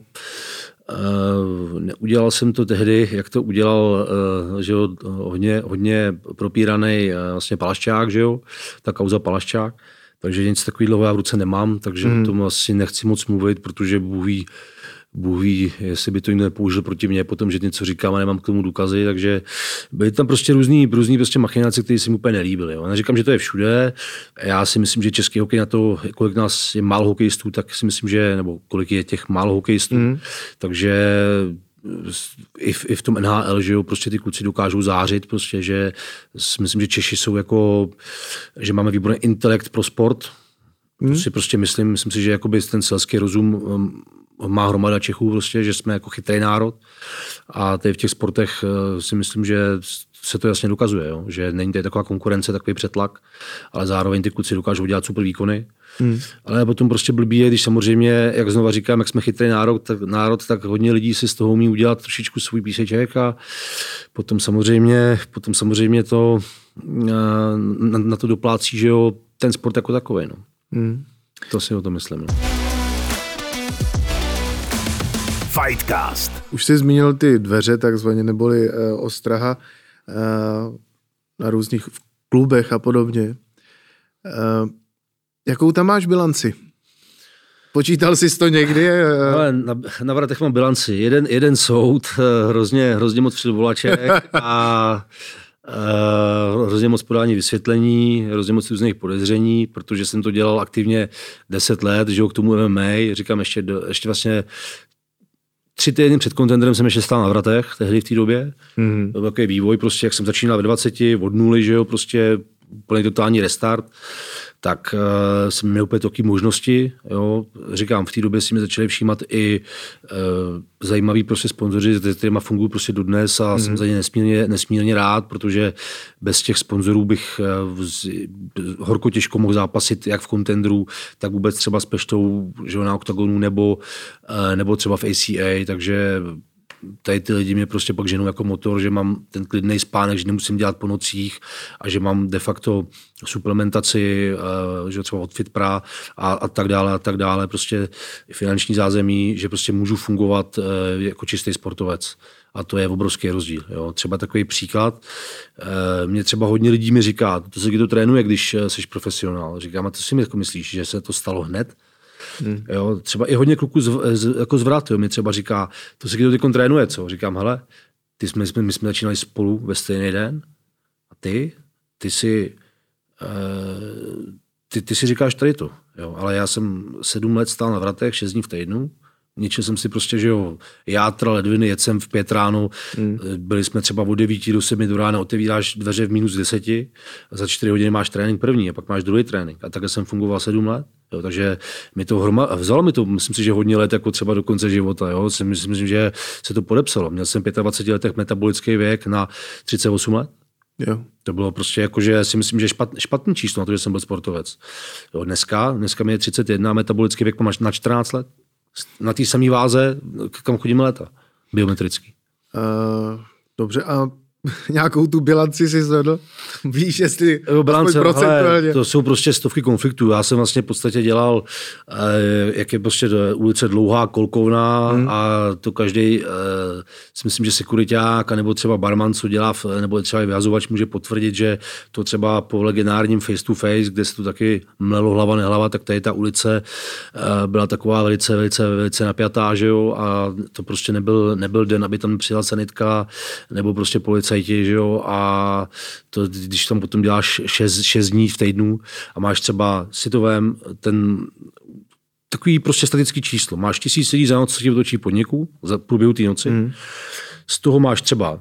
Speaker 3: Uh, neudělal jsem to tehdy, jak to udělal uh, že jo, hodně, hodně propíraný uh, vlastně Palaščák, že jo, ta kauza Palaščák. Takže nic takového já v ruce nemám, takže mm. o tom asi nechci moc mluvit, protože Bůh ví, Bůh ví, jestli by to někdo nepoužil proti mně, potom, že něco říkám a nemám k tomu důkazy, takže byly tam prostě různý, různý prostě machinace, které si mi úplně nelíbily. Jo. Neříkám, že to je všude. Já si myslím, že český hokej na to, kolik nás je málo hokejistů, tak si myslím, že, nebo kolik je těch málo hokejistů, mm. takže i v, i v tom NHL, že jo, prostě ty kluci dokážou zářit, prostě, že myslím, že Češi jsou jako, že máme výborný intelekt pro sport, Hmm. To si prostě myslím, myslím si, že jakoby ten selský rozum um, má hromada Čechů, prostě, že jsme jako chytrý národ a tady v těch sportech eh, si myslím, že se to jasně dokazuje, jo? že není tady taková konkurence, takový přetlak, ale zároveň ty kluci dokážou dělat super výkony. Hmm. Ale potom prostě blbý je, když samozřejmě, jak znova říkám, jak jsme chytrý národ, tak, národ, tak hodně lidí si z toho umí udělat trošičku svůj píseček a potom samozřejmě, potom samozřejmě to eh, na, na to doplácí, že jo, ten sport jako takový. No. Hmm. To si o to myslím. No.
Speaker 2: Fightcast. Už jsi zmínil ty dveře, takzvaně, neboli uh, ostraha uh, na různých klubech a podobně. Uh, jakou tam máš bilanci? Počítal jsi to někdy?
Speaker 3: Ale na, na vratech mám bilanci. Jeden, jeden soud, hrozně, hrozně moc předvolaček a Uh, hrozně moc podání vysvětlení, hrozně moc různých podezření, protože jsem to dělal aktivně 10 let, že jo, k tomu MMA, říkám ještě, ještě vlastně tři týdny před kontenderem jsem ještě stál na vratech, tehdy v té době. Mm. To byl takový vývoj, prostě jak jsem začínal ve 20, od nuly, že jo, prostě úplně totální restart tak uh, jsem měl úplně taky možnosti. Jo. Říkám, v té době si mi začali všímat i uh, zajímaví prostě sponzoři, s kterými fungují prostě dodnes a mm. jsem mhm. za ně nesmírně, nesmírně rád, protože bez těch sponzorů bych uh, horko těžko mohl zápasit jak v kontendru, tak vůbec třeba s Peštou že na OKTAGONu nebo, uh, nebo třeba v ACA, takže tady ty lidi mě prostě pak ženou jako motor, že mám ten klidný spánek, že nemusím dělat po nocích a že mám de facto suplementaci, uh, že třeba od Fitpra a, a tak dále a tak dále, prostě finanční zázemí, že prostě můžu fungovat uh, jako čistý sportovec. A to je obrovský rozdíl. Jo. Třeba takový příklad, uh, mě třeba hodně lidí mi říká, to se kdy to trénuje, když jsi profesionál. Říkám, a to si mi jako myslíš, že se to stalo hned? Hmm. Jo, třeba i hodně kluků z, z, jako zvrat, jo, mi třeba říká, to se kdo trénuje, co? Říkám, hele, ty jsme, jsme, my jsme začínali spolu ve stejný den a ty, ty si, uh, ty, ty si říkáš tady to, jo, ale já jsem sedm let stál na vratech, šest dní v týdnu, Ničil jsem si prostě, že jo, játra, ledviny, jet jsem v pět ráno, hmm. byli jsme třeba od 9 do 7 do rána, otevíráš dveře v minus 10, za 4 hodiny máš trénink první a pak máš druhý trénink. A takhle jsem fungoval 7 let. Jo, takže mi to hroma, vzalo mi to, myslím si, že hodně let, jako třeba do konce života. Jo. Myslím, myslím, že se to podepsalo. Měl jsem 25 letech metabolický věk na 38 let. Jo. To bylo prostě jako, že si myslím, že špat, špatný číslo na to, že jsem byl sportovec. Jo, dneska, dneska mi je 31, metabolický věk mám na 14 let na té samé váze, kam chodíme leta, biometrický.
Speaker 2: Uh, dobře, a nějakou tu bilanci si zvedl? Víš, jestli
Speaker 3: bilance, hele, to jsou prostě stovky konfliktů. Já jsem vlastně v podstatě dělal, eh, jak je prostě ulice dlouhá, kolkovná hmm. a to každý, eh, si myslím, že sekuriták nebo třeba barman, co dělá, v, nebo třeba i vyhazovač může potvrdit, že to třeba po legendárním face to face, kde se tu taky mlelo hlava nehlava, tak tady ta ulice eh, byla taková velice, velice, velice napjatá, že jo, a to prostě nebyl, nebyl den, aby tam přijela sanitka nebo prostě policie policajti, že jo, a to, když tam potom děláš 6, dní v týdnu a máš třeba sitovém ten takový prostě statický číslo. Máš tisíc lidí za noc, co ti otočí podniku za průběhu té noci. Mm. Z toho máš třeba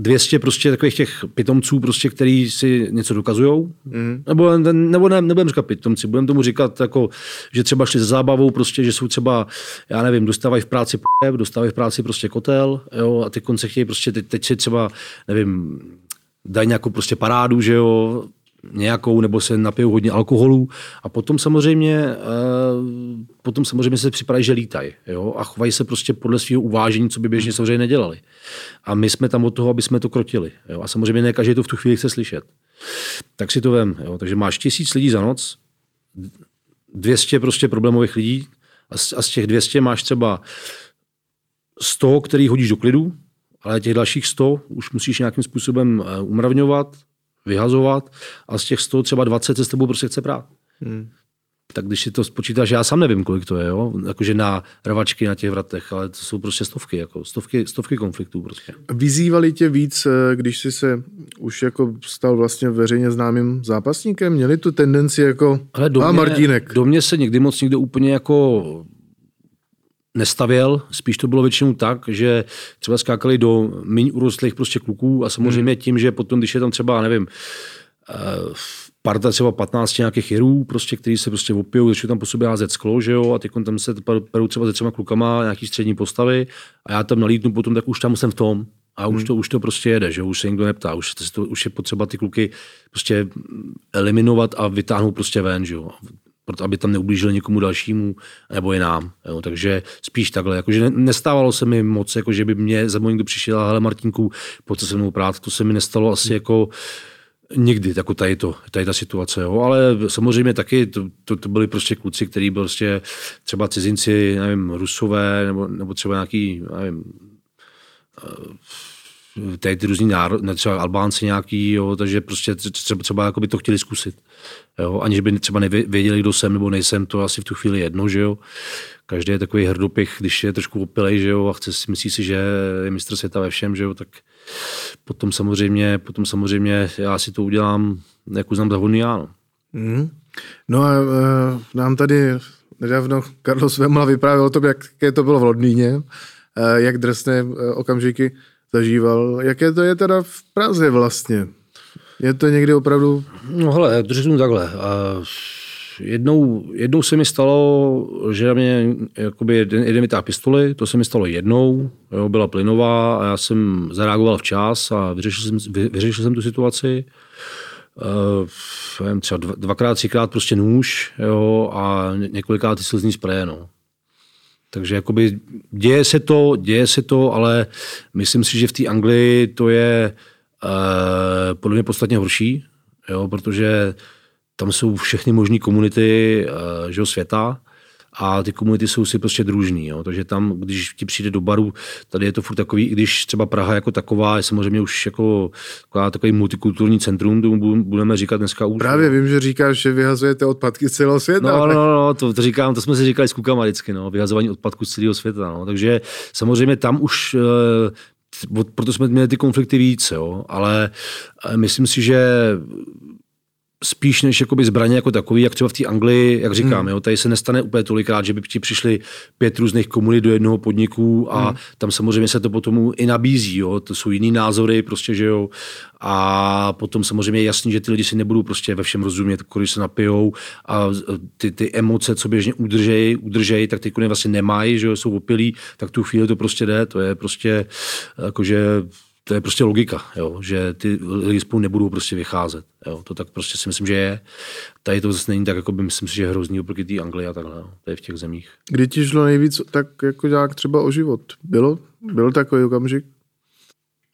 Speaker 3: 200 prostě takových těch pitomců, prostě, který si něco dokazují. Mm. Nebo, nebo ne, nebudem říkat pitomci, budeme tomu říkat, jako, že třeba šli za zábavou, prostě, že jsou třeba, já nevím, dostávají v práci p***, dostávají v práci prostě kotel, jo, a ty konce chtějí prostě, teď, teď si třeba, nevím, dají nějakou prostě parádu, že jo, nějakou, nebo se napijou hodně alkoholu a potom samozřejmě, eh, potom samozřejmě se připadají, že lítají jo? a chovají se prostě podle svého uvážení, co by běžně samozřejmě nedělali. A my jsme tam od toho, aby jsme to krotili. Jo? A samozřejmě ne každý to v tu chvíli chce slyšet. Tak si to vem. Jo? Takže máš tisíc lidí za noc, 200 prostě problémových lidí a z, a z těch 200 máš třeba 100, který hodíš do klidu, ale těch dalších 100 už musíš nějakým způsobem eh, umravňovat, vyhazovat a z těch 100 třeba 20 se s tebou prostě chce prát. Hmm. Tak když si to spočítáš, já sám nevím, kolik to je, jo? jakože na rvačky na těch vratech, ale to jsou prostě stovky, jako stovky, stovky konfliktů. Prostě.
Speaker 2: Vyzývali tě víc, eh, když jsi se už jako stal vlastně veřejně známým zápasníkem? Měli tu tendenci jako
Speaker 3: ale do
Speaker 2: a
Speaker 3: mě,
Speaker 2: Martínek?
Speaker 3: Do mě se někdy moc někdo úplně jako nestavěl, spíš to bylo většinou tak, že třeba skákali do méně urostlých prostě kluků a samozřejmě hmm. tím, že potom, když je tam třeba, nevím, eh, parta třeba 15 nějakých jirů, prostě, který se prostě opijou, začnou tam po sobě házet sklo, že jo, a teď tam se perou třeba se třema klukama nějaký střední postavy a já tam nalítnu potom, tak už tam jsem v tom. A už, hmm. to, už to prostě jede, že už se nikdo neptá, už, to, už je potřeba ty kluky prostě eliminovat a vytáhnout prostě ven, že jo proto aby tam neublížil někomu dalšímu nebo i nám. Jo. Takže spíš takhle. Jakože nestávalo se mi moc, jako že by mě za mnou někdo přišel a hele Martinku, pojďte se mnou prát. To se mi nestalo asi jako Nikdy, jako tady, to, tady ta situace, jo. ale samozřejmě taky to, to, to byli prostě kluci, kteří byli prostě třeba cizinci, nevím, rusové, nebo, nebo třeba nějaký, nevím, tady ty různý národ, třeba Albánci nějaký, jo, takže prostě třeba, třeba jako by to chtěli zkusit. Jo, aniž by třeba nevěděli, kdo jsem nebo nejsem, to asi v tu chvíli jedno, že jo. Každý je takový hrdopich, když je trošku opilej, že jo, a chce, myslí si, že je mistr světa ve všem, že jo, tak potom samozřejmě, potom samozřejmě já si to udělám, jak uznám za hodný já, no.
Speaker 2: Mm. No a uh, nám tady nedávno Carlos Vemla vyprávěl o tom, jak to bylo v Londýně, uh, jak drsné uh, okamžiky zažíval. Jaké to je teda v Praze vlastně? Je to někdy opravdu...
Speaker 3: No hele, to řeknu takhle. Jednou, jednou se mi stalo, že mě jakoby jeden, jeden vytáhl pistoli, to se mi stalo jednou, jo, byla plynová a já jsem zareagoval včas a vyřešil jsem, vy, vyřešil jsem tu situaci. Uh, třeba dva, dvakrát, třikrát prostě nůž jo, a několikrát ty slzní spreje. No. Takže jakoby děje se to, děje se to, ale myslím si, že v té Anglii to je uh, podle mě podstatně horší, jo, protože tam jsou všechny možné komunity uh, světa a ty komunity jsou si prostě družný. Jo. Takže tam, když ti přijde do baru, tady je to furt takový, i když třeba Praha jako taková je samozřejmě už jako takový multikulturní centrum, tomu budeme říkat dneska už.
Speaker 2: Právě vím, že říkáš, že vyhazujete odpadky z celého světa.
Speaker 3: No, no, no, no to, to, říkám, to jsme si říkali s klukama vždycky, no, vyhazování odpadků z celého světa. No. Takže samozřejmě tam už eh, proto jsme měli ty konflikty víc, jo, ale eh, myslím si, že spíš než jakoby zbraně jako takový, jak třeba v té Anglii, jak říkám, hmm. jo, tady se nestane úplně tolikrát, že by ti přišli pět různých komunit do jednoho podniku a hmm. tam samozřejmě se to potom i nabízí, jo, to jsou jiný názory, prostě, že jo, a potom samozřejmě je jasný, že ty lidi si nebudou prostě ve všem rozumět, když se napijou a ty, ty emoce, co běžně udržejí, udržejí, tak ty vlastně nemají, že jo, jsou opilí, tak tu chvíli to prostě jde, to je prostě jakože to je prostě logika, jo, že ty lidi spolu nebudou prostě vycházet. Jo, to tak prostě si myslím, že je. Tady to zase není tak, jako by myslím si, že je hrozný oproti té Anglii a takhle. Jo. To je v těch zemích.
Speaker 2: Kdy ti šlo nejvíc tak jako nějak třeba o život? Bylo? Byl takový okamžik?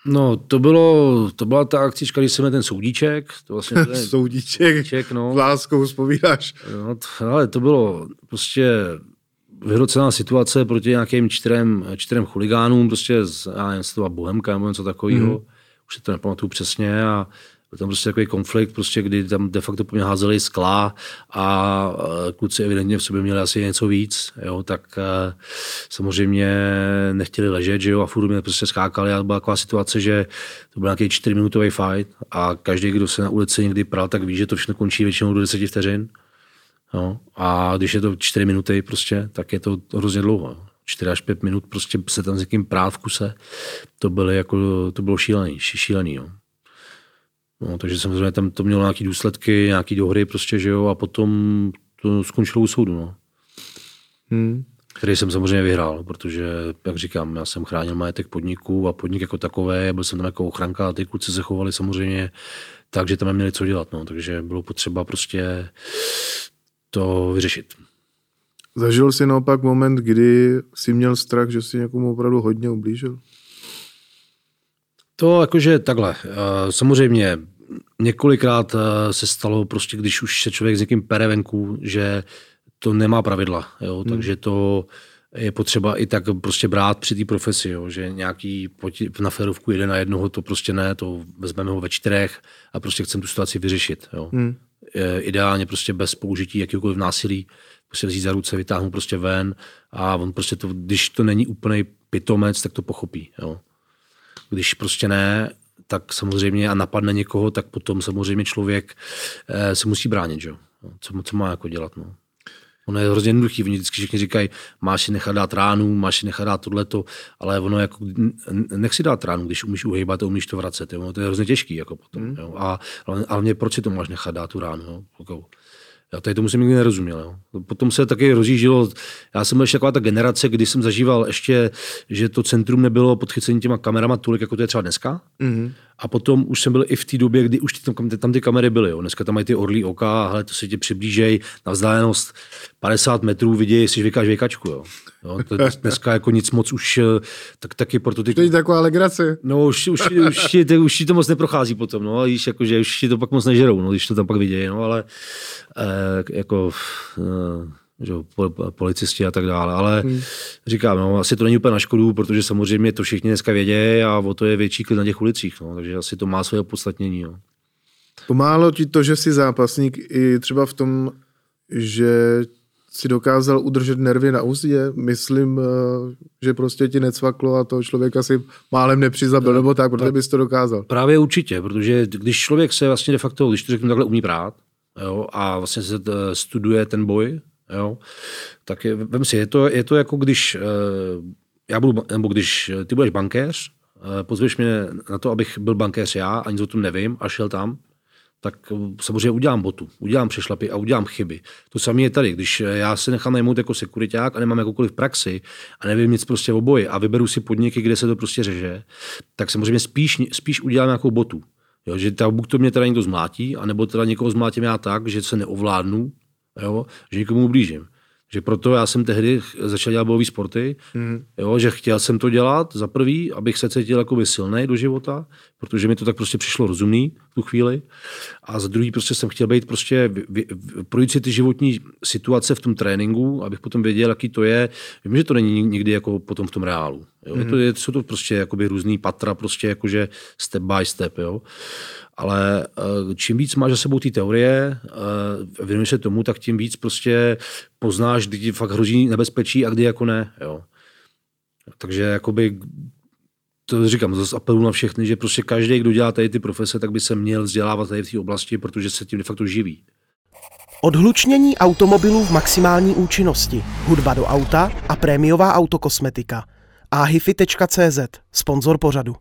Speaker 3: No, to bylo, to byla ta akcička, když jsem ten soudíček. To vlastně
Speaker 2: ten soudíček, soudíček no. láskou vzpomínáš.
Speaker 3: No, to, ale to bylo prostě vyhrocená situace proti nějakým čtyřem, čtyřem chuligánům, prostě z, já nevím, to Bohemka nebo něco takového, mm. už se to nepamatuju přesně a byl tam prostě takový konflikt, prostě, kdy tam de facto po mě házeli skla a kluci evidentně v sobě měli asi něco víc, jo, tak e, samozřejmě nechtěli ležet, že jo, a furt mě prostě skákali a byla taková situace, že to byl nějaký čtyřminutový fight a každý, kdo se na ulici někdy pral, tak ví, že to všechno končí většinou do deseti vteřin. No, a když je to 4 minuty prostě, tak je to hrozně dlouho. 4 až 5 minut prostě se tam s někým prát v kuse, to, byly jako, to bylo šílený, šílený. Jo. No, takže samozřejmě tam to mělo nějaké důsledky, nějaké dohry prostě, že jo, a potom to skončilo u soudu, no. Hmm. Který jsem samozřejmě vyhrál, protože, jak říkám, já jsem chránil majetek podniků a podnik jako takové, byl jsem tam jako ochranka a ty kluci se chovali samozřejmě tak, že tam neměli co dělat, no. takže bylo potřeba prostě to vyřešit.
Speaker 2: Zažil jsi naopak moment, kdy jsi měl strach, že jsi někomu opravdu hodně ublížil?
Speaker 3: To jakože takhle. Eh, samozřejmě několikrát eh, se stalo prostě, když už se člověk s někým pere venku, že to nemá pravidla, jo? Hmm. takže to je potřeba i tak prostě brát při té profesi, jo? že nějaký na férovku jeden na jednoho, to prostě ne, to vezmeme ho ve čtyřech a prostě chcem tu situaci vyřešit. Jo? Hmm ideálně prostě bez použití jakýkoliv násilí, prostě vzít za ruce, vytáhnout prostě ven a on prostě to, když to není úplný pitomec, tak to pochopí. Jo. Když prostě ne, tak samozřejmě a napadne někoho, tak potom samozřejmě člověk eh, se musí bránit, že? Co, co má jako dělat. No. Ono je hrozně jednoduchý, oni vždycky všichni říkají, máš si nechat dát ránu, máš si nechat dát tohleto, ale ono jako, nech si dát ránu, když umíš uhejbat a umíš to vracet, jo? to je hrozně těžký jako potom. Mm. Jo? A, ale, ale mě, proč si to máš nechat dát tu ránu? Jo? Jako, já tady tomu jsem nikdy nerozuměl. Jo. Potom se taky rozjíždělo, já jsem byl ještě taková ta generace, kdy jsem zažíval ještě, že to centrum nebylo podchycení těma kamerama tolik, jako to je třeba dneska. Mm-hmm. A potom už jsem byl i v té době, kdy už tam, tam ty kamery byly. Jo. Dneska tam mají ty orlí oka, hele, to se ti přiblížej na vzdálenost 50 metrů, vidějí, jestli vykáš věkačku. Jo. Jo, to dneska jako nic moc už, tak taky proto ty...
Speaker 2: To je taková legrace.
Speaker 3: No, už, už, už, už, už to moc neprochází potom, no, víš, jako, že už ti to pak moc nežerou, no, když to tam pak vidějí, no, ale eh, jako... Eh, že, policisti a tak dále. Ale hmm. říkám, no, asi to není úplně na škodu, protože samozřejmě to všichni dneska vědějí a o to je větší klid na těch ulicích. No, takže asi to má své opodstatnění. No.
Speaker 2: Pomáhalo ti to, že jsi zápasník i třeba v tom, že si dokázal udržet nervy na úzdě. Myslím, eh, že prostě ti necvaklo a toho člověka si málem nepřizabil, nebo tak, protože bys to dokázal.
Speaker 3: Právě určitě, protože když člověk se vlastně de facto, když to řeknu takhle, umí prát, jo, a vlastně se eh, studuje ten boj, jo, tak je, vem si, je to, je to jako když eh, já budu, nebo když ty budeš bankéř, pozvěš mě na to, abych byl bankéř já, ani o tom nevím, a šel tam, tak eh, samozřejmě udělám botu, udělám přešlapy a udělám chyby. To samé je tady, když eh, já se nechám najmout jako sekuriták a nemám jakoukoliv praxi a nevím nic prostě o boji a vyberu si podniky, kde se to prostě řeže, tak samozřejmě spíš, spíš udělám nějakou botu. Jo, že ta, buď to mě teda někdo zmlátí, anebo teda někoho zmlátím já tak, že se neovládnu, jo, že někomu ublížím. Že proto já jsem tehdy začal dělat bojové sporty, mm. jo, že chtěl jsem to dělat za prvý, abych se cítil jako silný do života, protože mi to tak prostě přišlo rozumný v tu chvíli. A za druhý prostě jsem chtěl být prostě, projít si ty životní situace v tom tréninku, abych potom věděl, jaký to je. Vím, že to není nikdy jako potom v tom reálu. Jo. Mm. Je to, je, jsou to prostě jakoby různý patra, prostě jakože step by step. Jo. Ale eh, čím víc máš za sebou ty teorie, eh, věnuješ se tomu, tak tím víc prostě poznáš, kdy ti fakt hrozí nebezpečí a kdy jako ne. Jo. Takže jakoby to říkám, zase apelu na všechny, že prostě každý, kdo dělá tady ty profese, tak by se měl vzdělávat tady v té oblasti, protože se tím de facto živí.
Speaker 4: Odhlučnění automobilů v maximální účinnosti, hudba do auta a prémiová autokosmetika. ahifi.cz, sponzor pořadu.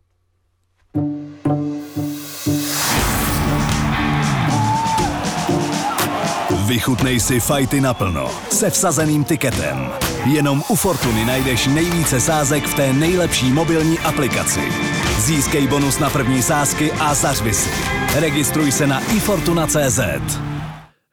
Speaker 1: Vychutnej si fajty naplno se vsazeným tiketem. Jenom u Fortuny najdeš nejvíce sázek v té nejlepší mobilní aplikaci. Získej bonus na první sázky a zařvi si. Registruj se na ifortuna.cz.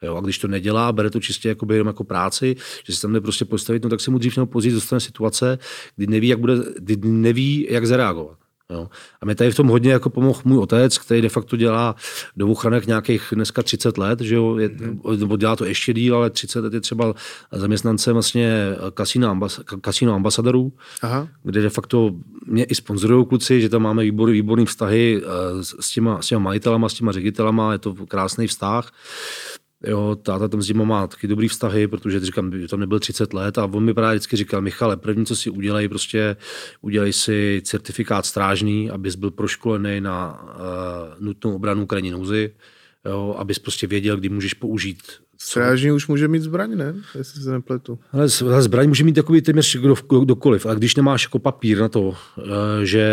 Speaker 3: Jo, a když to nedělá, bere to čistě jako, jenom jako práci, že se tam jde prostě postavit, no tak se mu dřív nebo později dostane situace, kdy neví, jak, bude, kdy neví, jak zareagovat. Jo. A mi tady v tom hodně jako pomohl můj otec, který de facto dělá do ochranek nějakých dneska 30 let, že jo, je, nebo dělá to ještě díl, ale 30 let je třeba zaměstnance vlastně kasino, ambas, kasino ambasadorů, Aha. kde de facto mě i sponzorují kluci, že tam máme výborný, výborný vztahy eh, s těma, s těma majitelama, s těma ředitelama, je to krásný vztah. Jo, táta tam s ním má taky dobrý vztahy, protože říkám, že tam nebyl 30 let a on mi právě vždycky říkal, Michale, první, co si udělej, prostě udělej si certifikát strážný, abys byl proškolený na uh, nutnou obranu krajní nouzy, jo, abys prostě věděl, kdy můžeš použít
Speaker 2: Strážní už může mít zbraň, ne? Jestli se nepletu.
Speaker 3: Ale zbraň může mít takový téměř kdo, kdokoliv. A když nemáš jako papír na to, eh, že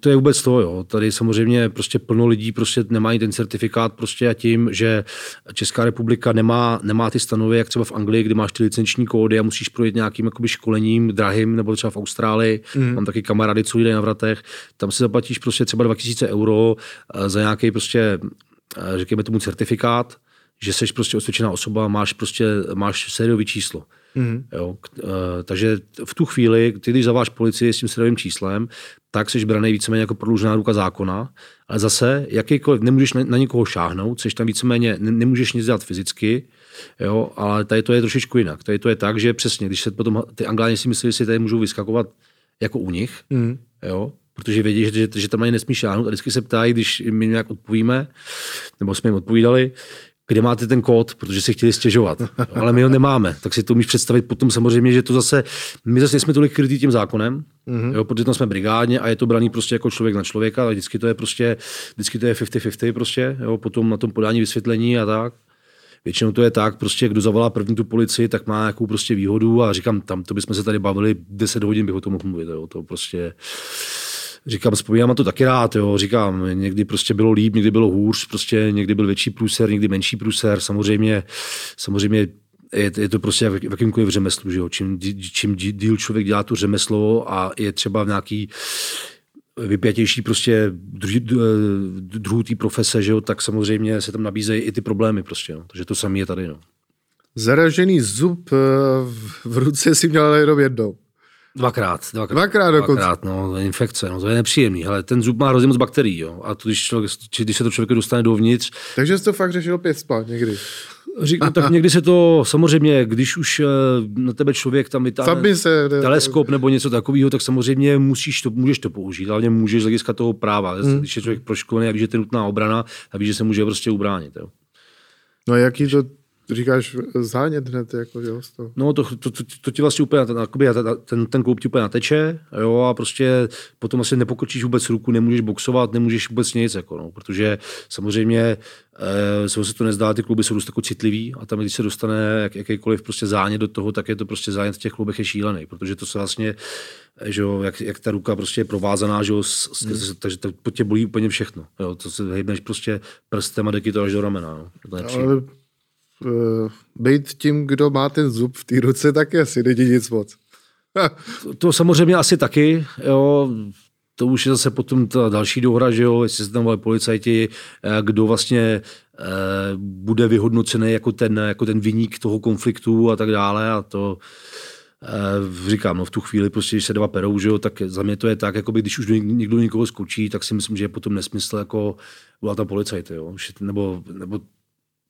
Speaker 3: to je vůbec to, jo. Tady samozřejmě prostě plno lidí prostě nemají ten certifikát prostě a tím, že Česká republika nemá, nemá ty stanovy, jak třeba v Anglii, kde máš ty licenční kódy a musíš projít nějakým jakoby školením drahým, nebo třeba v Austrálii, mm. mám taky kamarády, co jde na vratech, tam si zaplatíš prostě třeba 2000 euro eh, za nějaký prostě, eh, řekněme tomu certifikát, že jsi prostě osvědčená osoba, máš prostě, máš sériový číslo. Mm. Jo, uh, takže v tu chvíli, ty když zaváš policii s tím sériovým číslem, tak jsi braný víceméně jako prodloužená ruka zákona, ale zase jakýkoliv, nemůžeš na, na někoho šáhnout, jsi tam víceméně, ne, nemůžeš nic dělat fyzicky, jo, ale tady to je trošičku jinak. Tady to je tak, že přesně, když se potom ty angláni si myslí, že si tady můžou vyskakovat jako u nich, mm. jo, protože vědí, že, že, že tam ani nesmí šáhnout a vždycky se ptají, když my nějak odpovíme, nebo jsme jim odpovídali, kde máte ten kód, protože si chtěli stěžovat. Ale my ho nemáme. Tak si to umíš představit potom samozřejmě, že to zase, my zase jsme tolik krytí tím zákonem, mm-hmm. jo, protože tam jsme brigádně a je to braný prostě jako člověk na člověka, ale vždycky to je prostě, vždycky to je 50-50 prostě, jo, potom na tom podání vysvětlení a tak. Většinou to je tak, prostě kdo zavolá první tu policii, tak má nějakou prostě výhodu a říkám, tam to bychom se tady bavili 10 hodin, bych o tom mohl mluvit, jo, to prostě Říkám, vzpomínám to taky rád, jo. Říkám, někdy prostě bylo líp, někdy bylo hůř, prostě někdy byl větší průser, někdy menší průser. Samozřejmě, samozřejmě je, je to prostě v jakýmkoliv řemeslu, že jo. Čím, čím díl člověk dělá tu řemeslo a je třeba v nějaký vypětější prostě druhý té profese, že jo, tak samozřejmě se tam nabízejí i ty problémy prostě, no. takže to samé je tady, no.
Speaker 2: Zaražený zub eh, v ruce si měl jenom jednou.
Speaker 3: Dvakrát. Dvakrát,
Speaker 2: dvakrát dokonce.
Speaker 3: Dvakrát, no, infekce, no, to je nepříjemný. Ale ten zub má hrozně moc bakterií, jo. A to, když, člověk, když se to člověk dostane dovnitř.
Speaker 2: Takže jsi to fakt řešil pět spát někdy.
Speaker 3: Říkám, tak někdy se to, samozřejmě, když už eh, na tebe člověk tam vytáhne se, ne, teleskop nebo něco takového, tak samozřejmě musíš to, můžeš to použít, hlavně můžeš z hlediska toho práva. Hmm. Když je člověk proškolený a ví, že to je nutná obrana a ví, že se může prostě ubránit. Jo.
Speaker 2: No a jaký to Říkáš zánět hned, jako, jo,
Speaker 3: to. No, to, to, to, to, ti vlastně úplně, ten, ten klub ti úplně nateče, jo, a prostě potom asi nepokročíš vůbec ruku, nemůžeš boxovat, nemůžeš vůbec nic, jako, no, protože samozřejmě e, se to nezdá, ty kluby jsou dost jako citlivý a tam, když se dostane jak, jakýkoliv prostě zánět do toho, tak je to prostě zánět v těch klubech je šílený, protože to se vlastně, že jo, jak, jak, ta ruka prostě je provázaná, že jo, s, hmm. takže to, tě bolí úplně všechno, jo, to se hejbneš prostě prstem a deky to až do ramena, no, to
Speaker 2: Ale uh, být tím, kdo má ten zub v té ruce, tak asi není nic moc.
Speaker 3: to, to samozřejmě asi taky, jo, to už je zase potom ta další dohra, že jo, jestli se tam policajti, eh, kdo vlastně bude vyhodnocený jako ten, jako ten vyník toho konfliktu a tak dále a to říkám, no v tu chvíli prostě, když se dva perou, že jo, tak za mě to je tak, jako by, když už někdo někoho skočí, tak si myslím, že je potom nesmysl jako volat tam policajty, jo, nebo, nebo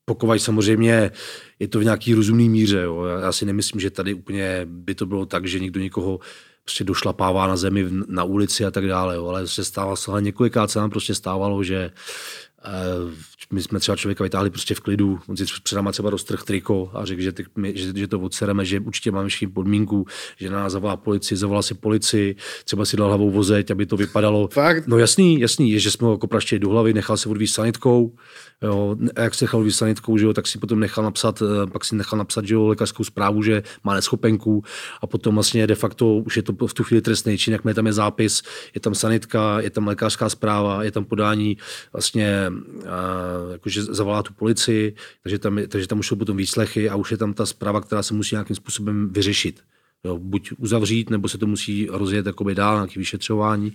Speaker 3: pokud samozřejmě je to v nějaký rozumný míře. Jo. Já si nemyslím, že tady úplně by to bylo tak, že někdo někoho prostě došlapává na zemi na ulici a tak dále. Jo. Ale se stávalo se, několikrát se nám prostě stávalo, že my jsme třeba člověka vytáhli prostě v klidu, on si před náma třeba roztrh triko a řekl, že, ty, my, že, že, to odsereme, že určitě máme všichni podmínku, že na nás zavolá policii, zavolá si policii, třeba si dal hlavou vozeť, aby to vypadalo.
Speaker 2: Fakt?
Speaker 3: No jasný, jasný, je, že jsme ho jako praštěli do hlavy, nechal se odvíjet sanitkou, Jo, a jak se nechal vysanitkou, že jo, tak si potom nechal napsat, eh, pak si nechal napsat, že jo, lékařskou zprávu, že má neschopenku a potom vlastně de facto už je to v tu chvíli trestný čin, jak tam je zápis, je tam sanitka, je tam lékařská zpráva, je tam podání vlastně, jakože zavolá tu policii, takže tam, takže tam už jsou potom výslechy a už je tam ta zpráva, která se musí nějakým způsobem vyřešit. Jo, buď uzavřít, nebo se to musí rozjet jakoby dál, nějaké vyšetřování.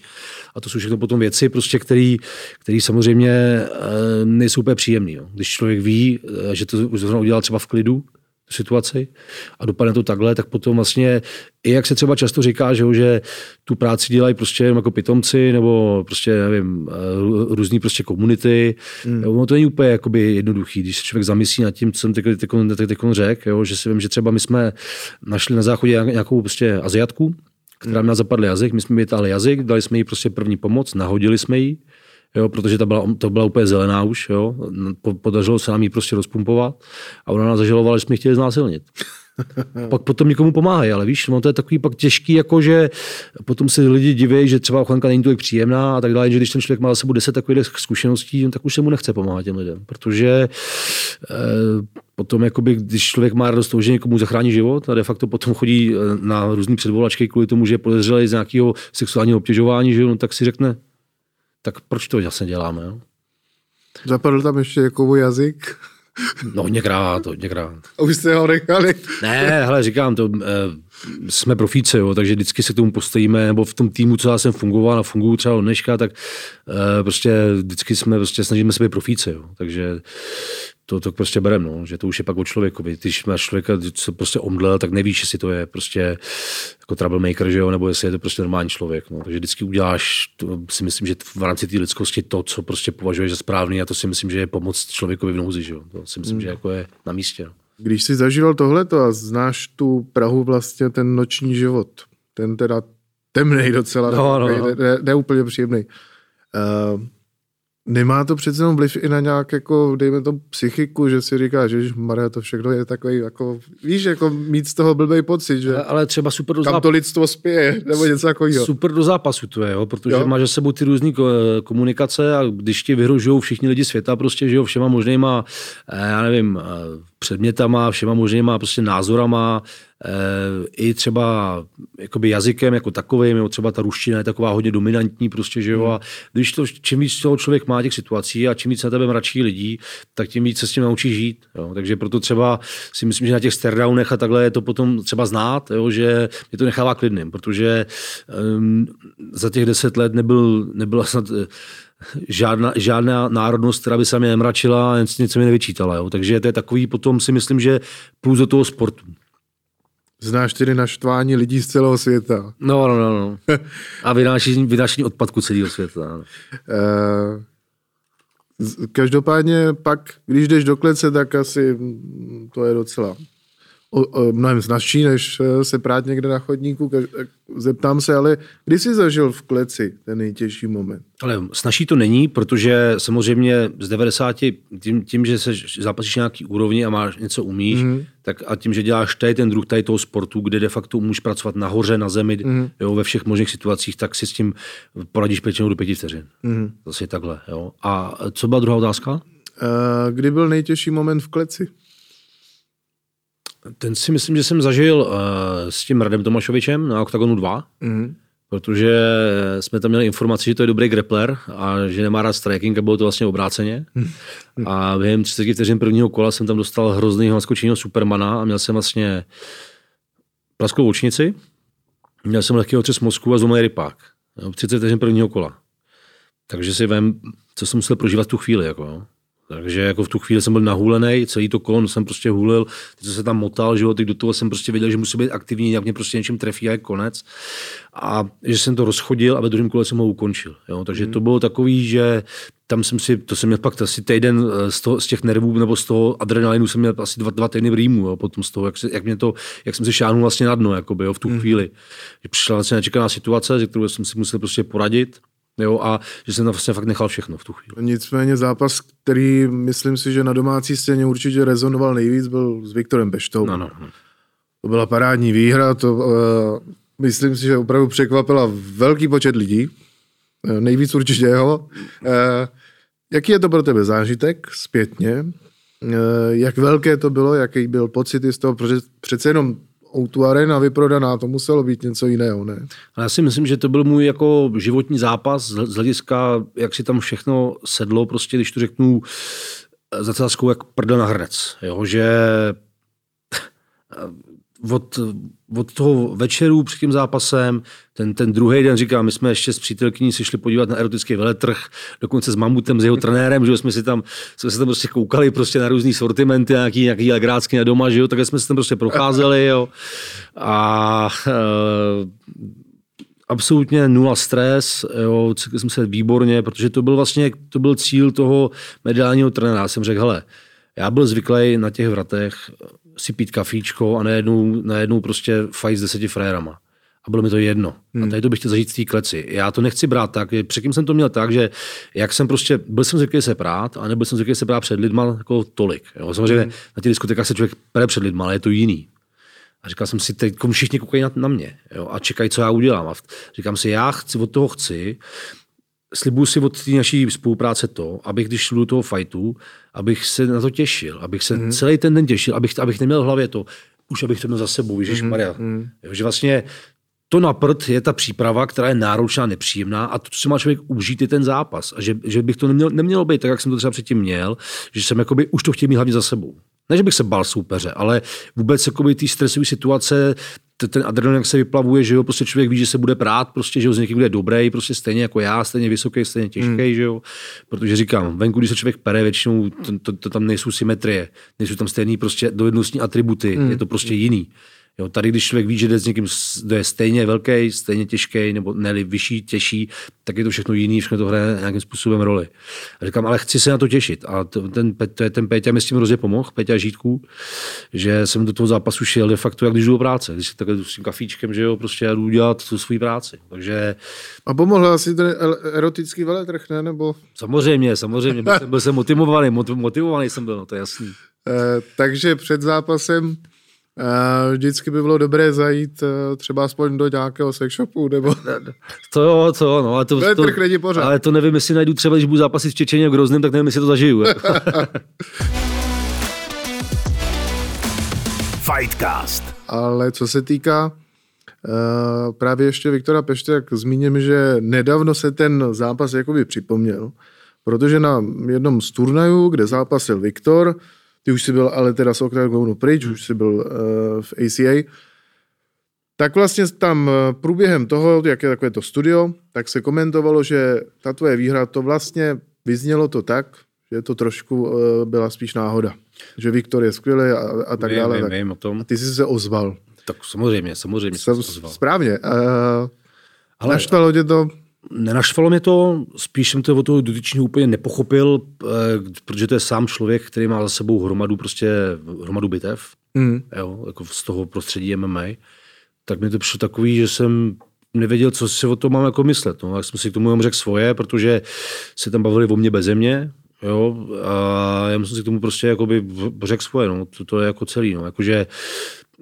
Speaker 3: A to jsou všechno potom věci, prostě, které samozřejmě e, nejsou úplně příjemné. Když člověk ví, e, že to zrovna udělal třeba v klidu, situaci a dopadne to takhle, tak potom vlastně, i jak se třeba často říká, že, že tu práci dělají prostě jenom jako pitomci nebo prostě, nevím, eh, různý prostě komunity. Hmm. No to není úplně jakoby jednoduchý, když se člověk zamyslí nad tím, co jsem teď, teď, teď řekl, že si vím, že třeba my jsme našli na záchodě nějakou prostě aziatku, která měla zapadlý jazyk, my jsme vytáhli jazyk, dali jsme jí prostě první pomoc, nahodili jsme ji, jo, protože ta byla, to byla úplně zelená už, jo. Podařilo se nám ji prostě rozpumpovat a ona nás zažalovala, že jsme chtěli znásilnit. pak potom někomu pomáhají, ale víš, no to je takový pak těžký, jako že potom se lidi diví, že třeba ochranka není tolik příjemná a tak dále, že když ten člověk má za sebou deset takových zkušeností, no, tak už se mu nechce pomáhat těm lidem, protože eh, potom, jakoby, když člověk má radost toho, že někomu zachrání život a de facto potom chodí eh, na různé předvolačky kvůli tomu, že je podezřelý z nějakého sexuálního obtěžování, že no, tak si řekne, tak proč to vlastně děláme? Jo?
Speaker 2: Zapadl tam ještě jako jazyk?
Speaker 3: No hodněkrát, hodněkrát.
Speaker 2: A už jste ho nechali?
Speaker 3: Ne, hele, říkám, to, e, jsme profíci, jo, takže vždycky se k tomu postavíme, nebo v tom týmu, co já jsem fungoval a funguju třeba od dneška, tak e, prostě vždycky jsme, prostě snažíme se být profíci, jo, takže to, to prostě berem, no, že to už je pak o člověkovi. Když máš člověka, co prostě omdlel, tak nevíš, jestli to je prostě jako troublemaker, že jo, nebo jestli je to prostě normální člověk. No. Takže vždycky uděláš, to si myslím, že v rámci té lidskosti to, co prostě považuješ za správný a to si myslím, že je pomoc člověkovi v nouzi, že jo. To si myslím, hmm. že jako je na místě. No.
Speaker 2: Když jsi zažíval tohleto a znáš tu Prahu vlastně ten noční život, ten teda temný docela, no, no, no. Ne, ne, ne úplně příjemný. Uh, Nemá to přece jenom vliv i na nějak, jako, dejme to psychiku, že si říká, že Maria, to všechno je takový, jako, víš, jako mít z toho blbý pocit, že
Speaker 3: ale, ale třeba super do
Speaker 2: kam záp... to lidstvo spěje, nebo něco takového.
Speaker 3: Super do zápasu to je, jo, protože jo? máš za sebou ty různé komunikace a když ti vyhrožují všichni lidi světa, prostě, že jo, všema možnýma, eh, já nevím, eh, předmětama, všema možnýma prostě názorama, i třeba jakoby jazykem jako takovým, jo, třeba ta ruština je taková hodně dominantní prostě, že jo, hmm. a když to, čím víc toho člověk má těch situací a čím víc na tebe mračí lidí, tak tím víc se s tím naučí žít, jo. takže proto třeba si myslím, že na těch stardownech a takhle je to potom třeba znát, jo, že mě to nechává klidným, protože um, za těch deset let nebyl, nebyla snad žádná, žádná národnost, která by se mě nemračila a něco mi nevyčítala. Jo. Takže to je takový potom si myslím, že plus do toho sportu.
Speaker 2: Znáš tedy naštvání lidí z celého světa.
Speaker 3: No, no, no. no. A vynášení, vynášení odpadku celého světa. No.
Speaker 2: Každopádně pak, když jdeš do klece, tak asi to je docela o, o, mnohem snažší, než eh, se prát někde na chodníku. Zeptám se, ale kdy jsi zažil v kleci ten nejtěžší moment?
Speaker 3: Ale snažší to není, protože samozřejmě z 90, tím, tím že se zápasíš nějaký úrovni a máš něco umíš, mm-hmm. tak a tím, že děláš tady ten druh tady toho sportu, kde de facto můžeš pracovat nahoře, na zemi, mm-hmm. jo, ve všech možných situacích, tak si s tím poradíš pět do pěti vteřin. Mm-hmm. Zase takhle. Jo. A co byla druhá otázka? Uh,
Speaker 2: kdy byl nejtěžší moment v kleci?
Speaker 3: Ten si myslím, že jsem zažil uh, s tím Radem Tomašovičem na Octagonu 2, mm. protože jsme tam měli informaci, že to je dobrý grappler a že nemá rád striking a bylo to vlastně obráceně. Mm. A během 30 vteřin prvního kola jsem tam dostal hrozný naskočeného Supermana a měl jsem vlastně plaskou očnici, měl jsem lehký otřes mozku a zlomený rypák. 30 vteřin prvního kola. Takže si vím, co jsem musel prožívat tu chvíli. Jako, Takže jako v tu chvíli jsem byl nahulený, celý to kolon jsem prostě hulil, teď jsem se tam motal, že jo, teď do toho jsem prostě věděl, že musí být aktivní, jak mě prostě něčím trefí a je konec. A že jsem to rozchodil a ve druhém kole jsem ho ukončil. Jo. Takže mm. to bylo takový, že tam jsem si, to jsem měl pak asi týden eh, z, toho, z těch nervů nebo z toho adrenalinu jsem měl asi dva, dva týdny v rýmu, jo, potom z toho, jak, se, jak, mě to, jak jsem se šáhnul vlastně na dno, jakoby, jo, v tu mm. chvíli. Že přišla vlastně nečekaná situace, ze kterou jsem si musel prostě poradit Jo, a že jsem tam vlastně fakt nechal všechno v tu chvíli.
Speaker 2: Nicméně zápas, který myslím si, že na domácí scéně určitě rezonoval nejvíc, byl s Viktorem Beštou.
Speaker 3: No, no, no.
Speaker 2: To byla parádní výhra, to uh, myslím si, že opravdu překvapila velký počet lidí. Uh, nejvíc určitě jeho. Uh, jaký je to pro tebe zážitek zpětně? Uh, jak velké to bylo, jaký byl pocit z toho, protože přece jenom O2 Arena vyprodaná, to muselo být něco jiného, ne?
Speaker 3: Ale já si myslím, že to byl můj jako životní zápas z hlediska, jak si tam všechno sedlo, prostě když to řeknu za celou jak prdel na hrnec, jo, že od, od toho večeru před tím zápasem, ten, ten druhý den říkám, my jsme ještě s přítelkyní si šli podívat na erotický veletrh, dokonce s mamutem, s jeho trenérem, že jsme si tam, jsme se tam prostě koukali prostě na různý sortimenty, nějaký, nějaký legrácky na doma, že jo, tak jsme se tam prostě procházeli, jo. A e, absolutně nula stres, jo, cítil jsem se výborně, protože to byl vlastně, to byl cíl toho mediálního trenéra. Já jsem řekl, hele, já byl zvyklý na těch vratech si pít kafíčko a najednou, najednou prostě fajt s deseti frérama. A bylo mi to jedno. Hmm. A tady to bych chtěl zažít v té kleci. Já to nechci brát tak, předtím jsem to měl tak, že jak jsem prostě, byl jsem zvyklý se prát, a nebyl jsem zvyklý se prát před lidma jako tolik. Jo. Samozřejmě hmm. na těch diskotekách se člověk pere před lidma, ale je to jiný. A říkal jsem si, teď všichni koukají na, na mě jo, a čekají, co já udělám. A říkám si, já chci, od toho chci, slibuju si od té naší spolupráce to, abych když šlu do toho fajtu, abych se na to těšil, abych se mm. celý ten den těšil, abych, abych neměl v hlavě to, už abych to měl za sebou, Ježíš Maria. Mm. že vlastně to na prd je ta příprava, která je náročná, nepříjemná a to, co si má člověk užít, je ten zápas. A že, že bych to neměl, nemělo být tak, jak jsem to třeba předtím měl, že jsem jakoby, už to chtěl mít hlavně za sebou. Ne, že bych se bál soupeře, ale vůbec jakoby ty stresové situace, ten adrenalin, jak se vyplavuje, že jo, prostě člověk ví, že se bude prát, prostě, že jo, z někým bude dobrý, prostě stejně jako já, stejně vysoký, stejně těžký, hmm. že jo. Protože říkám, venku, když se člověk pere, většinou to, to, to tam nejsou symetrie, nejsou tam stejné prostě dovednostní atributy, hmm. je to prostě jiný. Jo, tady, když člověk ví, že jde s někým, kdo je stejně velký, stejně těžký, nebo ne vyšší, těžší, tak je to všechno jiný, všechno to hraje nějakým způsobem roli. A říkám, ale chci se na to těšit. A to, ten, to je ten Péťa mi s tím hrozně pomohl, Péťa Žítku, že jsem do toho zápasu šel de facto, jak když jdu do práce. Když takhle s tím kafíčkem, že jo, prostě já jdu dělat tu svou práci. Takže...
Speaker 2: A pomohl asi ten erotický veletrh, ne? Nebo...
Speaker 3: Samozřejmě, samozřejmě. Byl jsem, byl jsem motivovaný, motivovaný jsem byl, no to je jasný.
Speaker 2: Eh, takže před zápasem Vždycky by bylo dobré zajít eh, třeba aspoň do nějakého sex shopu, nebo...
Speaker 3: To jo, to jo, no, ale to,
Speaker 2: to, to není pořád.
Speaker 3: Ale to nevím, jestli najdu třeba, když budu zápasit v Čečeně v Grozném, tak nevím, jestli to zažiju.
Speaker 2: Fightcast. Ale co se týká uh, právě ještě Viktora Peště, jak zmíním, že nedávno se ten zápas jakoby připomněl, protože na jednom z turnajů, kde zápasil Viktor, ty už si byl ale teda z Octagonu pryč, už si byl uh, v ACA, tak vlastně tam eh, průběhem toho, jak je takové to studio, tak se komentovalo, že ta tvoje výhra, to vlastně vyznělo to tak, že to trošku uh, byla spíš náhoda. Že Viktor je skvělý a, a tak
Speaker 3: vím,
Speaker 2: dále.
Speaker 3: Vím,
Speaker 2: tak.
Speaker 3: vím o tom.
Speaker 2: A ty jsi se ozval.
Speaker 3: Tak samozřejmě, samozřejmě jsem se ozval.
Speaker 2: Správně. Uh, ale, naštvalo tě to?
Speaker 3: Nenaštvalo mě to, spíš jsem to od toho dotyčního úplně nepochopil, eh, protože to je sám člověk, který má za sebou hromadu, prostě, hromadu bitev, mm. jo, jako z toho prostředí MMA, tak mi to přišlo takový, že jsem nevěděl, co si o tom mám jako myslet. No, tak jsem si k tomu jenom řekl svoje, protože se tam bavili o mě bez mě, jo, a já jsem si k tomu prostě jakoby řekl svoje, no, to, to je jako celý, no, jakože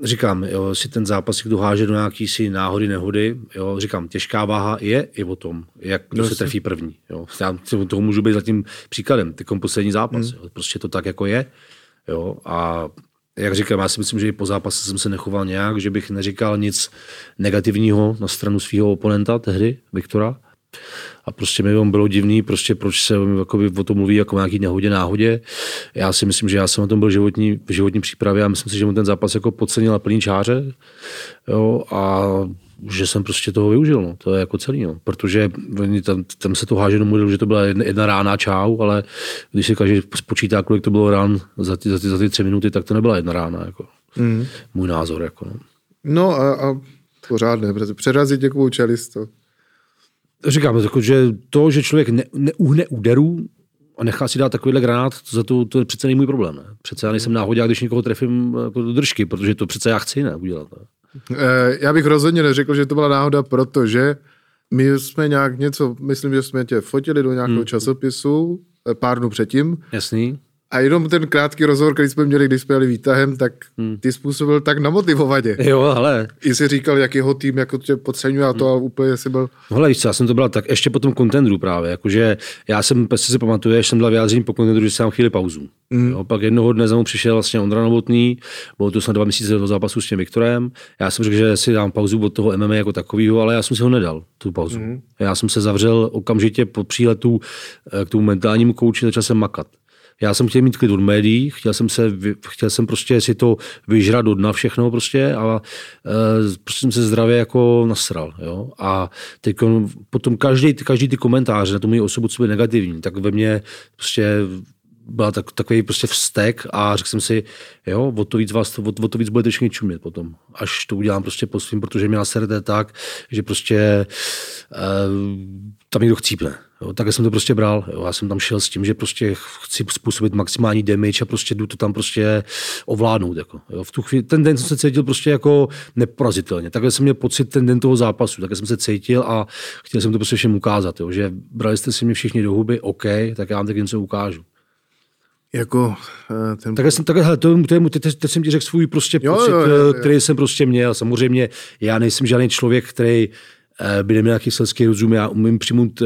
Speaker 3: říkám, jo, si ten zápas, kdo háže do nějaký si náhody, nehody, jo, říkám, těžká váha je i o tom, jak kdo no, se trefí první. Jo. Já toho můžu být zatím příkladem, ty poslední zápas. Hmm. Jo. Prostě to tak jako je. Jo. A jak říkám, já si myslím, že i po zápase jsem se nechoval nějak, že bych neříkal nic negativního na stranu svého oponenta tehdy, Viktora. A prostě mi bylo divný, prostě proč se jakoby, o tom mluví jako o nějaký nehodě, náhodě. Já si myslím, že já jsem na tom byl životní, v životní přípravě a myslím si, že mu ten zápas jako podcenil na plný čáře. Jo, a že jsem prostě toho využil, no. to je jako celý, no. protože tam, tam se to háže domů, že to byla jedna, jedna rána čau, ale když si každý spočítá, kolik to bylo rán za ty, za ty, za ty tři minuty, tak to nebyla jedna rána, jako. Mm. můj názor. Jako, no.
Speaker 2: no a, a pořádné, protože přerazit někomu čelist, to...
Speaker 3: Říkám, jako, že to, že člověk ne, neuhne úderu a nechá si dát takovýhle granát, to, za to, to je přece není můj problém. Ne? Přece já nejsem náhodě, když někoho trefím jako do držky, protože to přece já chci ne, udělat. Ne?
Speaker 2: Eh, já bych rozhodně neřekl, že to byla náhoda, protože my jsme nějak něco, myslím, že jsme tě fotili do nějakého hmm. časopisu eh, pár dnů předtím.
Speaker 3: Jasný.
Speaker 2: A jenom ten krátký rozhovor, který jsme měli, když jsme jeli výtahem, tak hmm. ty způsobil tak namotivovaně.
Speaker 3: Jo, ale.
Speaker 2: I si říkal, jak jeho tým jako tě podceňuje a to hmm. a úplně si byl...
Speaker 3: No, hele, víš co, já jsem to byl tak ještě po tom kontendru právě, jakože já jsem, prostě si pamatuju, že jsem dal vyjádření po kontendru, že jsem chvíli pauzu. Hmm. Jo, pak jednoho dne za mnou přišel vlastně Ondra Novotný, bylo to snad dva měsíce do zápasu s tím Viktorem. Já jsem řekl, že si dám pauzu od toho MMA jako takového, ale já jsem si ho nedal, tu pauzu. Hmm. Já jsem se zavřel okamžitě po příletu eh, k tomu mentálnímu kouči, začal jsem makat. Já jsem chtěl mít klid od médií, chtěl jsem, se, chtěl jsem prostě si to vyžrat do dna všechno prostě a e, prostě jsem se zdravě jako nasral. Jo? A teď potom každý, každý ty komentáře na tu moji osobu, co byly negativní, tak ve mně prostě byla tak, takový prostě vztek a řekl jsem si, jo, o to víc vás, o, o to víc budete všichni čumět potom, až to udělám prostě po svým, protože mě naserte tak, že prostě uh, tam někdo chcípne. Jo, tak jsem to prostě bral. Jo. Já jsem tam šel s tím, že prostě chci způsobit maximální damage a prostě jdu to tam prostě ovládnout. Jako. Jo. V tu chvíli, ten den jsem se cítil prostě jako neporazitelně. Takhle jsem měl pocit ten den toho zápasu. Takhle jsem se cítil a chtěl jsem to prostě všem ukázat. Jo. Že brali jste si mě všichni do huby, OK, tak já vám tak něco ukážu.
Speaker 2: Jako
Speaker 3: uh, ten... Takhle jsem, takhle, hele, to, to je, teď, teď jsem ti řekl svůj prostě jo, pocit, jo, jo, jo. který jsem prostě měl. Samozřejmě já nejsem žádný člověk, který uh, by neměl nějaký selský rozum. Já umím přijmout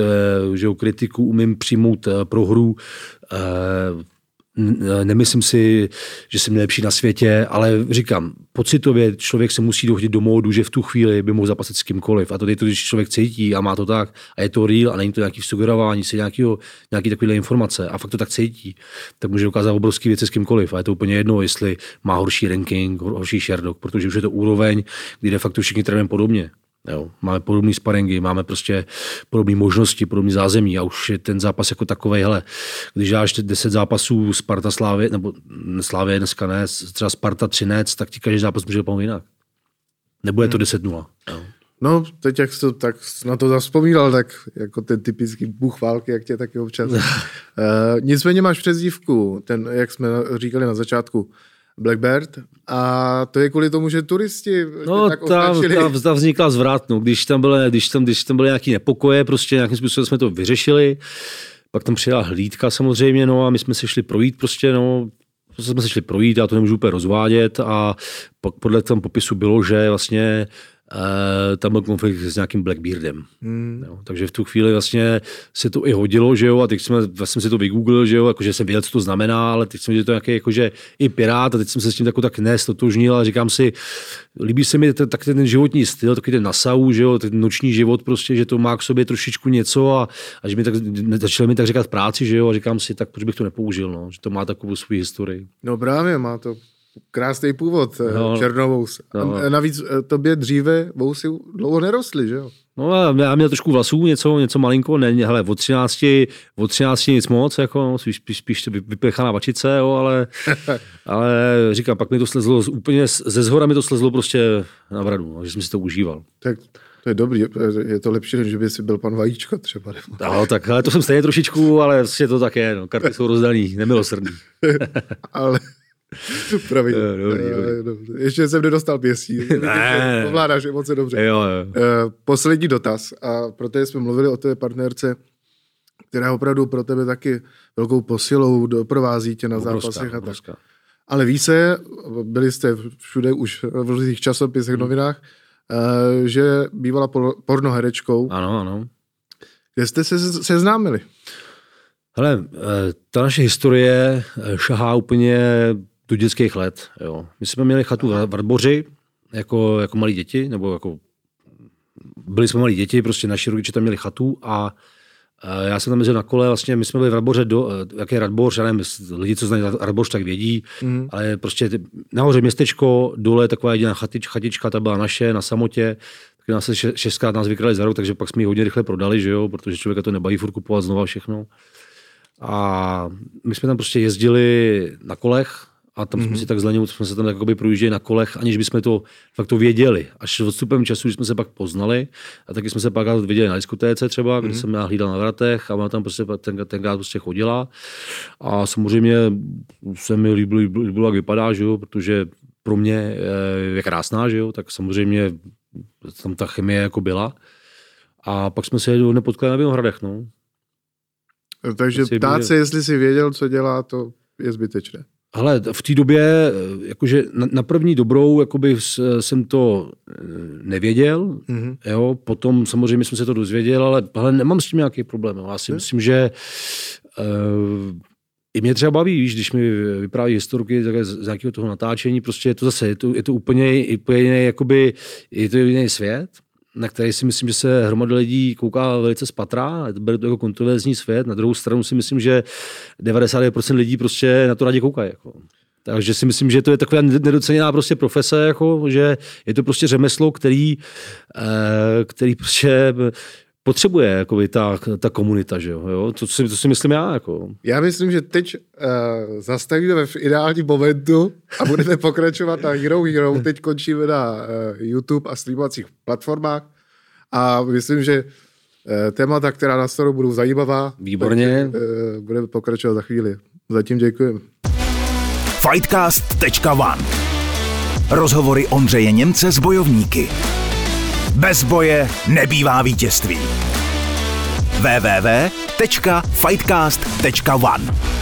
Speaker 3: že, kritiku, umím přijmout prohru. Nemyslím si, že jsem nejlepší na světě, ale říkám, pocitově člověk se musí dohodit do módu, že v tu chvíli by mohl zapasit s kýmkoliv. A to je to, když člověk cítí a má to tak, a je to real a není to nějaký sugerování si nějakého, nějaký takovýhle informace a fakt to tak cítí, tak může dokázat obrovské věci s kýmkoliv. A je to úplně jedno, jestli má horší ranking, horší Sherdog, protože už je to úroveň, kdy de facto všichni trénujeme podobně. Jo. Máme podobné sparingy, máme prostě podobné možnosti, podobné zázemí a už je ten zápas jako takový, hele, když dáš 10 zápasů Sparta Slávě, nebo Slávě dneska ne, třeba Sparta Třinec, tak ti každý zápas může dopadnout jinak. Nebude to 10-0.
Speaker 2: Hmm. No, teď jak jsi to tak na to zaspomínal, tak jako ten typický bůh války, jak tě taky občas. uh, nicméně máš přezdívku, ten, jak jsme říkali na začátku, Blackbird. A to je kvůli tomu, že turisti
Speaker 3: no, tak tam, tam, tam vznikla zvrat, no. když, tam byly, když, tam, když tam byly nějaké nepokoje, prostě nějakým způsobem jsme to vyřešili, pak tam přijela hlídka samozřejmě, no a my jsme se šli projít prostě, no, jsme se šli projít, já to nemůžu úplně rozvádět. A pak podle tam popisu bylo, že vlastně Uh, tam byl konflikt s nějakým Blackbeardem. Hmm. Jo, takže v tu chvíli vlastně se to i hodilo, že jo, a teď jsme, vlastně si to vygooglil, že jo, jakože jsem věděl, co to znamená, ale teď jsem viděl to nějaký jakože i pirát a teď jsem se s tím jako tak nestotožnil a říkám si, líbí se mi tak ten životní styl, takový ten nasau, že jo, ten noční život prostě, že to má k sobě trošičku něco a, a že mi tak, začali mi tak říkat práci, že jo, a říkám si, tak proč bych to nepoužil, no, že to má takovou svou historii.
Speaker 2: No právě, má to krásný původ, eh, no, černovous. No. A navíc eh, tobě dříve vousy dlouho nerostly, že jo?
Speaker 3: No já měl trošku vlasů, něco, něco malinko, ne, hele, od 13, od 13 nic moc, jako, no, spíš, spíš, spíš vypěchaná vačice, jo, ale, ale říkám, pak mi to slezlo úplně, ze zhora mi to slezlo prostě na bradu, no, že jsem si to užíval.
Speaker 2: Tak to je dobrý, je to lepší, než by si byl pan Vajíčko třeba.
Speaker 3: No, tak ale to jsem stejně trošičku, ale vlastně to tak je, no, karty jsou rozdaný, nemilosrdný.
Speaker 2: ale Promiň. No, dobrý, eh, dobrý. Ještě jsem nedostal pěstí. Ne. Ovládáš emoce dobře.
Speaker 3: Jo, jo.
Speaker 2: Uh, poslední dotaz. A proto jsme mluvili o té partnerce, která opravdu pro tebe taky velkou posilou doprovází tě na obrovská, zápasech. A tak. Ale ví se, byli jste všude už v různých časopisech, hmm. novinách, uh, že bývala pornoherečkou.
Speaker 3: Ano, ano.
Speaker 2: Kde jste se seznámili?
Speaker 3: Hele, ta naše historie šahá úplně do dětských let. Jo. My jsme měli chatu v Radboři jako, jako malí děti, nebo jako byli jsme malí děti, prostě naši rodiče tam měli chatu a Já jsem tam jezdil na kole, vlastně my jsme byli v Radboře, do, jak je Radboř, já nevím, lidi, co znají Radboř, tak vědí, mm. ale prostě nahoře městečko, dole taková jediná chatič, chatička, ta byla naše, na samotě, tak nás se šestkrát nás vykrali za rok, takže pak jsme ji hodně rychle prodali, že jo, protože člověka to nebaví furt kupovat znova všechno. A my jsme tam prostě jezdili na kolech, a tam mm-hmm. jsme mhm. si tak zleně, jsme se tam jakoby projížděli na kolech, aniž bychom to fakt to věděli. Až s odstupem času, když jsme se pak poznali, a taky jsme se pak viděli na diskotéce třeba, mm-hmm. kde mhm. jsem já hlídal na vratech a ona tam prostě ten, tenkrát prostě chodila. A samozřejmě se mi líbilo, líbilo, líbilo jak vypadá, že jo, protože pro mě je krásná, že jo, tak samozřejmě tam ta chemie jako byla. A pak jsme se nepotkali na Vinohradech, no.
Speaker 2: Takže ptát se, jestli si věděl, co dělá, to je zbytečné.
Speaker 3: Ale v té době, eh, jakože na, na první dobrou, jakoby jsem to eh, nevěděl, mm-hmm. jo, potom samozřejmě jsem se to dozvěděl, ale, ale nemám s tím nějaký problém. Jo. Já si myslím, že uh, i mě třeba baví, víš, když mi vypráví historky z, z nějakého toho natáčení, prostě je to zase, je to, je to úplně, úplně jiný, jakoby, je to jiný svět, na který si myslím, že se hromada lidí kouká velice spatra, beru to jako kontroverzní svět. Na druhou stranu si myslím, že 99% lidí prostě na to rádi koukají. Jako. Takže si myslím, že to je taková nedoceněná prostě profese, jako, že je to prostě řemeslo, který, eh, který prostě potřebuje jako ta, ta komunita, že jo? To, si, to si myslím já. Jako.
Speaker 2: Já myslím, že teď uh, zastavíme v ideálním momentu a budeme pokračovat na Hero Hero. Teď končíme na uh, YouTube a streamovacích platformách a myslím, že uh, témata, která na staru budou zajímavá.
Speaker 3: Výborně.
Speaker 2: Tak, uh, budeme pokračovat za chvíli. Zatím děkujeme.
Speaker 1: Fightcast.one Rozhovory Ondřeje Němce s bojovníky. Bez boje nebývá vítězství. www.fightcast.one